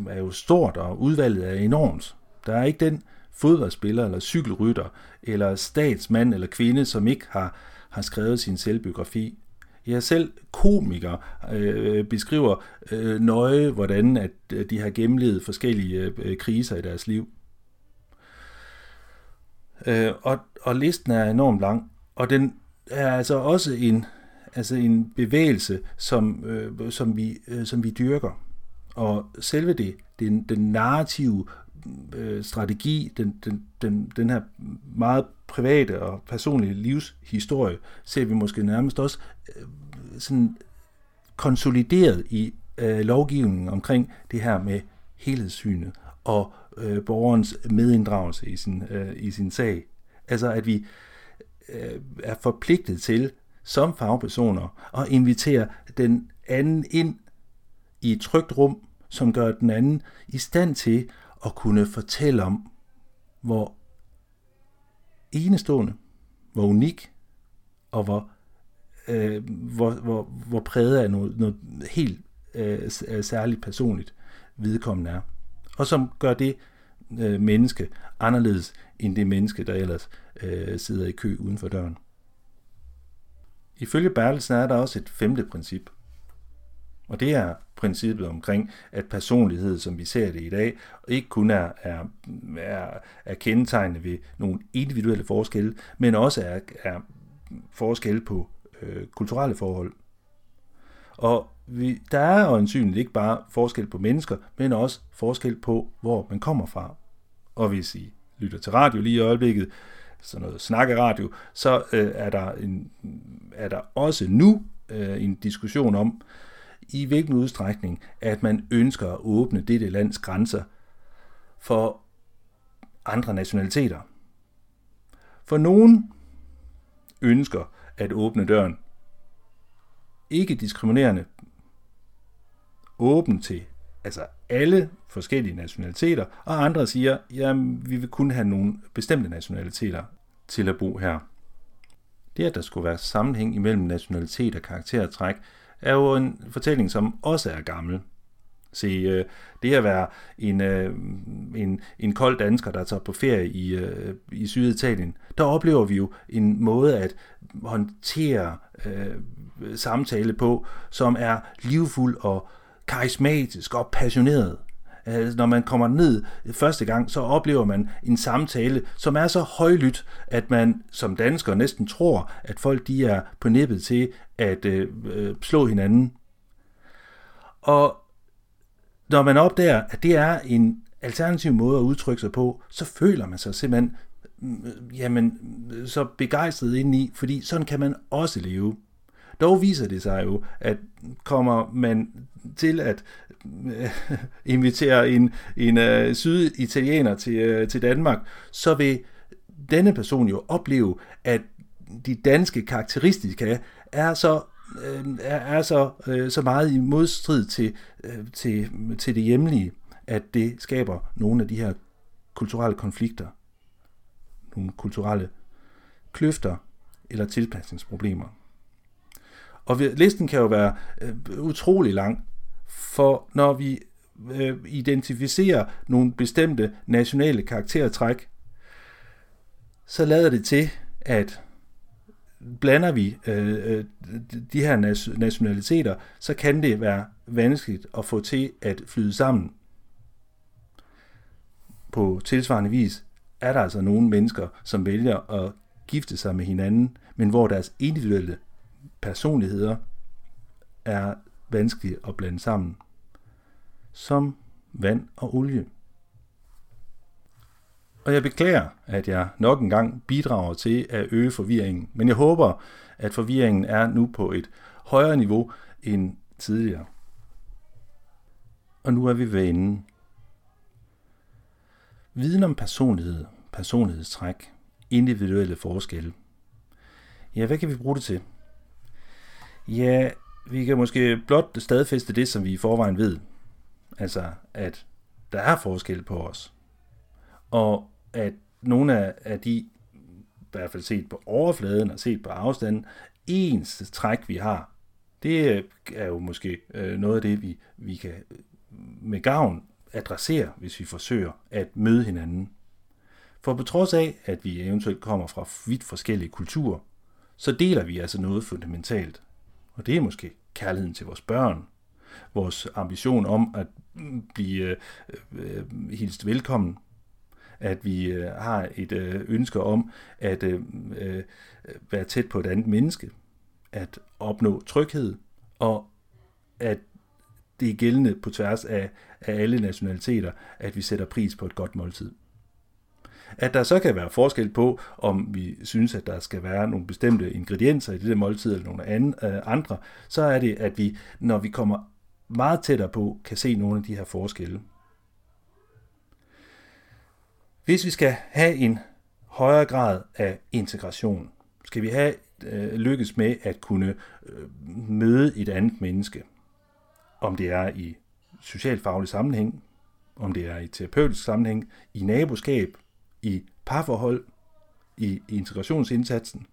er jo stort, og udvalget er enormt. Der er ikke den fodboldspiller eller cykelrytter eller statsmand eller kvinde, som ikke har, har skrevet sin selvbiografi. Ja, selv komikere øh, beskriver øh, nøje, hvordan at øh, de har gennemlevet forskellige øh, kriser i deres liv. Øh, og, og listen er enormt lang, og den er altså også en, altså en bevægelse, som, øh, som, vi, øh, som vi dyrker. Og selve det, den, den narrative øh, strategi, den, den, den, den her meget private og personlige livshistorie, ser vi måske nærmest også øh, sådan konsolideret i øh, lovgivningen omkring det her med helhedssynet og øh, borgerens medinddragelse i sin, øh, i sin sag. Altså at vi øh, er forpligtet til som fagpersoner at invitere den anden ind i et trygt rum, som gør den anden i stand til at kunne fortælle om, hvor enestående, hvor unik, og hvor, øh, hvor, hvor, hvor præget af noget, noget helt øh, særligt personligt vedkommende er. Og som gør det øh, menneske anderledes end det menneske, der ellers øh, sidder i kø uden for døren. Ifølge Bertelsen er der også et femte princip, og det er princippet omkring, at personlighed, som vi ser det i dag, ikke kun er, er, er, er kendetegnet ved nogle individuelle forskelle, men også er, er forskelle på øh, kulturelle forhold. Og vi, der er øjensynligt ikke bare forskel på mennesker, men også forskel på, hvor man kommer fra. Og hvis I lytter til radio lige i øjeblikket, sådan noget snakkeradio, så øh, er, der en, er der også nu øh, en diskussion om, i hvilken udstrækning, at man ønsker at åbne dette lands grænser for andre nationaliteter. For nogen ønsker at åbne døren ikke diskriminerende åben til altså alle forskellige nationaliteter, og andre siger, at vi vil kun have nogle bestemte nationaliteter til at bo her. Det, at der skulle være sammenhæng imellem nationalitet og karaktertræk, er jo en fortælling, som også er gammel. Se, øh, det at være en, øh, en, en kold dansker, der tager på ferie i, øh, i Syditalien, der oplever vi jo en måde at håndtere øh, samtale på, som er livfuld og karismatisk og passioneret. Altså, når man kommer ned første gang, så oplever man en samtale, som er så højlydt, at man som dansker næsten tror, at folk de er på nippet til at øh, øh slå hinanden. Og når man opdager, at det er en alternativ måde at udtrykke sig på, så føler man sig simpelthen mm, øh, jamen, øh, så begejstret ind i, fordi sådan kan man også leve. Dog viser det sig jo, at kommer man til at øh, invitere en, en øh, uh, syditalianer til, uh, til Danmark, så vil denne person jo opleve, at de danske karakteristika er så øh, er, er så, øh, så meget i modstrid til, øh, til, til det hjemlige, at det skaber nogle af de her kulturelle konflikter, nogle kulturelle kløfter eller tilpasningsproblemer. Og listen kan jo være øh, utrolig lang, for når vi øh, identificerer nogle bestemte nationale karaktertræk, så lader det til, at blander vi øh, øh de her nationaliteter, så kan det være vanskeligt at få til at flyde sammen. På tilsvarende vis er der altså nogle mennesker, som vælger at gifte sig med hinanden, men hvor deres individuelle personligheder er vanskelige at blande sammen, som vand og olie. Og jeg beklager, at jeg nok engang bidrager til at øge forvirringen, men jeg håber, at forvirringen er nu på et højere niveau end tidligere. Og nu er vi ved enden. Viden om personlighed, personlighedstræk, individuelle forskelle. Ja, hvad kan vi bruge det til? Ja, vi kan måske blot stadfæste det, som vi i forvejen ved. Altså, at der er forskel på os. Og at nogle af, af de, i hvert fald set på overfladen og set på afstanden, ens træk, vi har, det er jo måske øh, noget af det, vi, vi kan øh, med gavn adressere, hvis vi forsøger at møde hinanden. For på trods af, at vi eventuelt kommer fra vidt forskellige kulturer, så deler vi altså noget fundamentalt. Og det er måske kærligheden til vores børn, vores ambition om at blive øh, øh, hilst velkommen, at vi øh, har et øh, ønske om at øh, øh, være tæt på et andet menneske, at opnå tryghed, og at det er gældende på tværs af, af alle nationaliteter, at vi sætter pris på et godt måltid. At der så kan være forskel på, om vi synes, at der skal være nogle bestemte ingredienser i det der måltid eller nogle øh, andre, så er det, at vi, når vi kommer meget tættere på, kan se nogle af de her forskelle. Hvis vi skal have en højere grad af integration, skal vi have øh, lykkes med at kunne øh, møde et andet menneske, om det er i socialfaglig sammenhæng, om det er i terapeutisk sammenhæng, i naboskab, i parforhold, i, i integrationsindsatsen,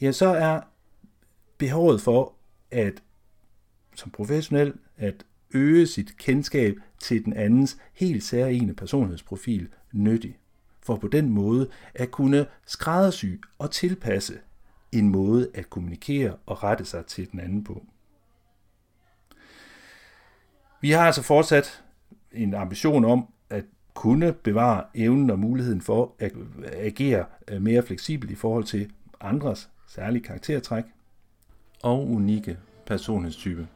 ja, så er behovet for at som professionel at øge sit kendskab til den andens helt særlige personlighedsprofil nyttig, for på den måde at kunne skræddersy og tilpasse en måde at kommunikere og rette sig til den anden på. Vi har altså fortsat en ambition om kunne bevare evnen og muligheden for at agere øh, mere fleksibelt i forhold til andres særlige karaktertræk og unikke personlighedstype.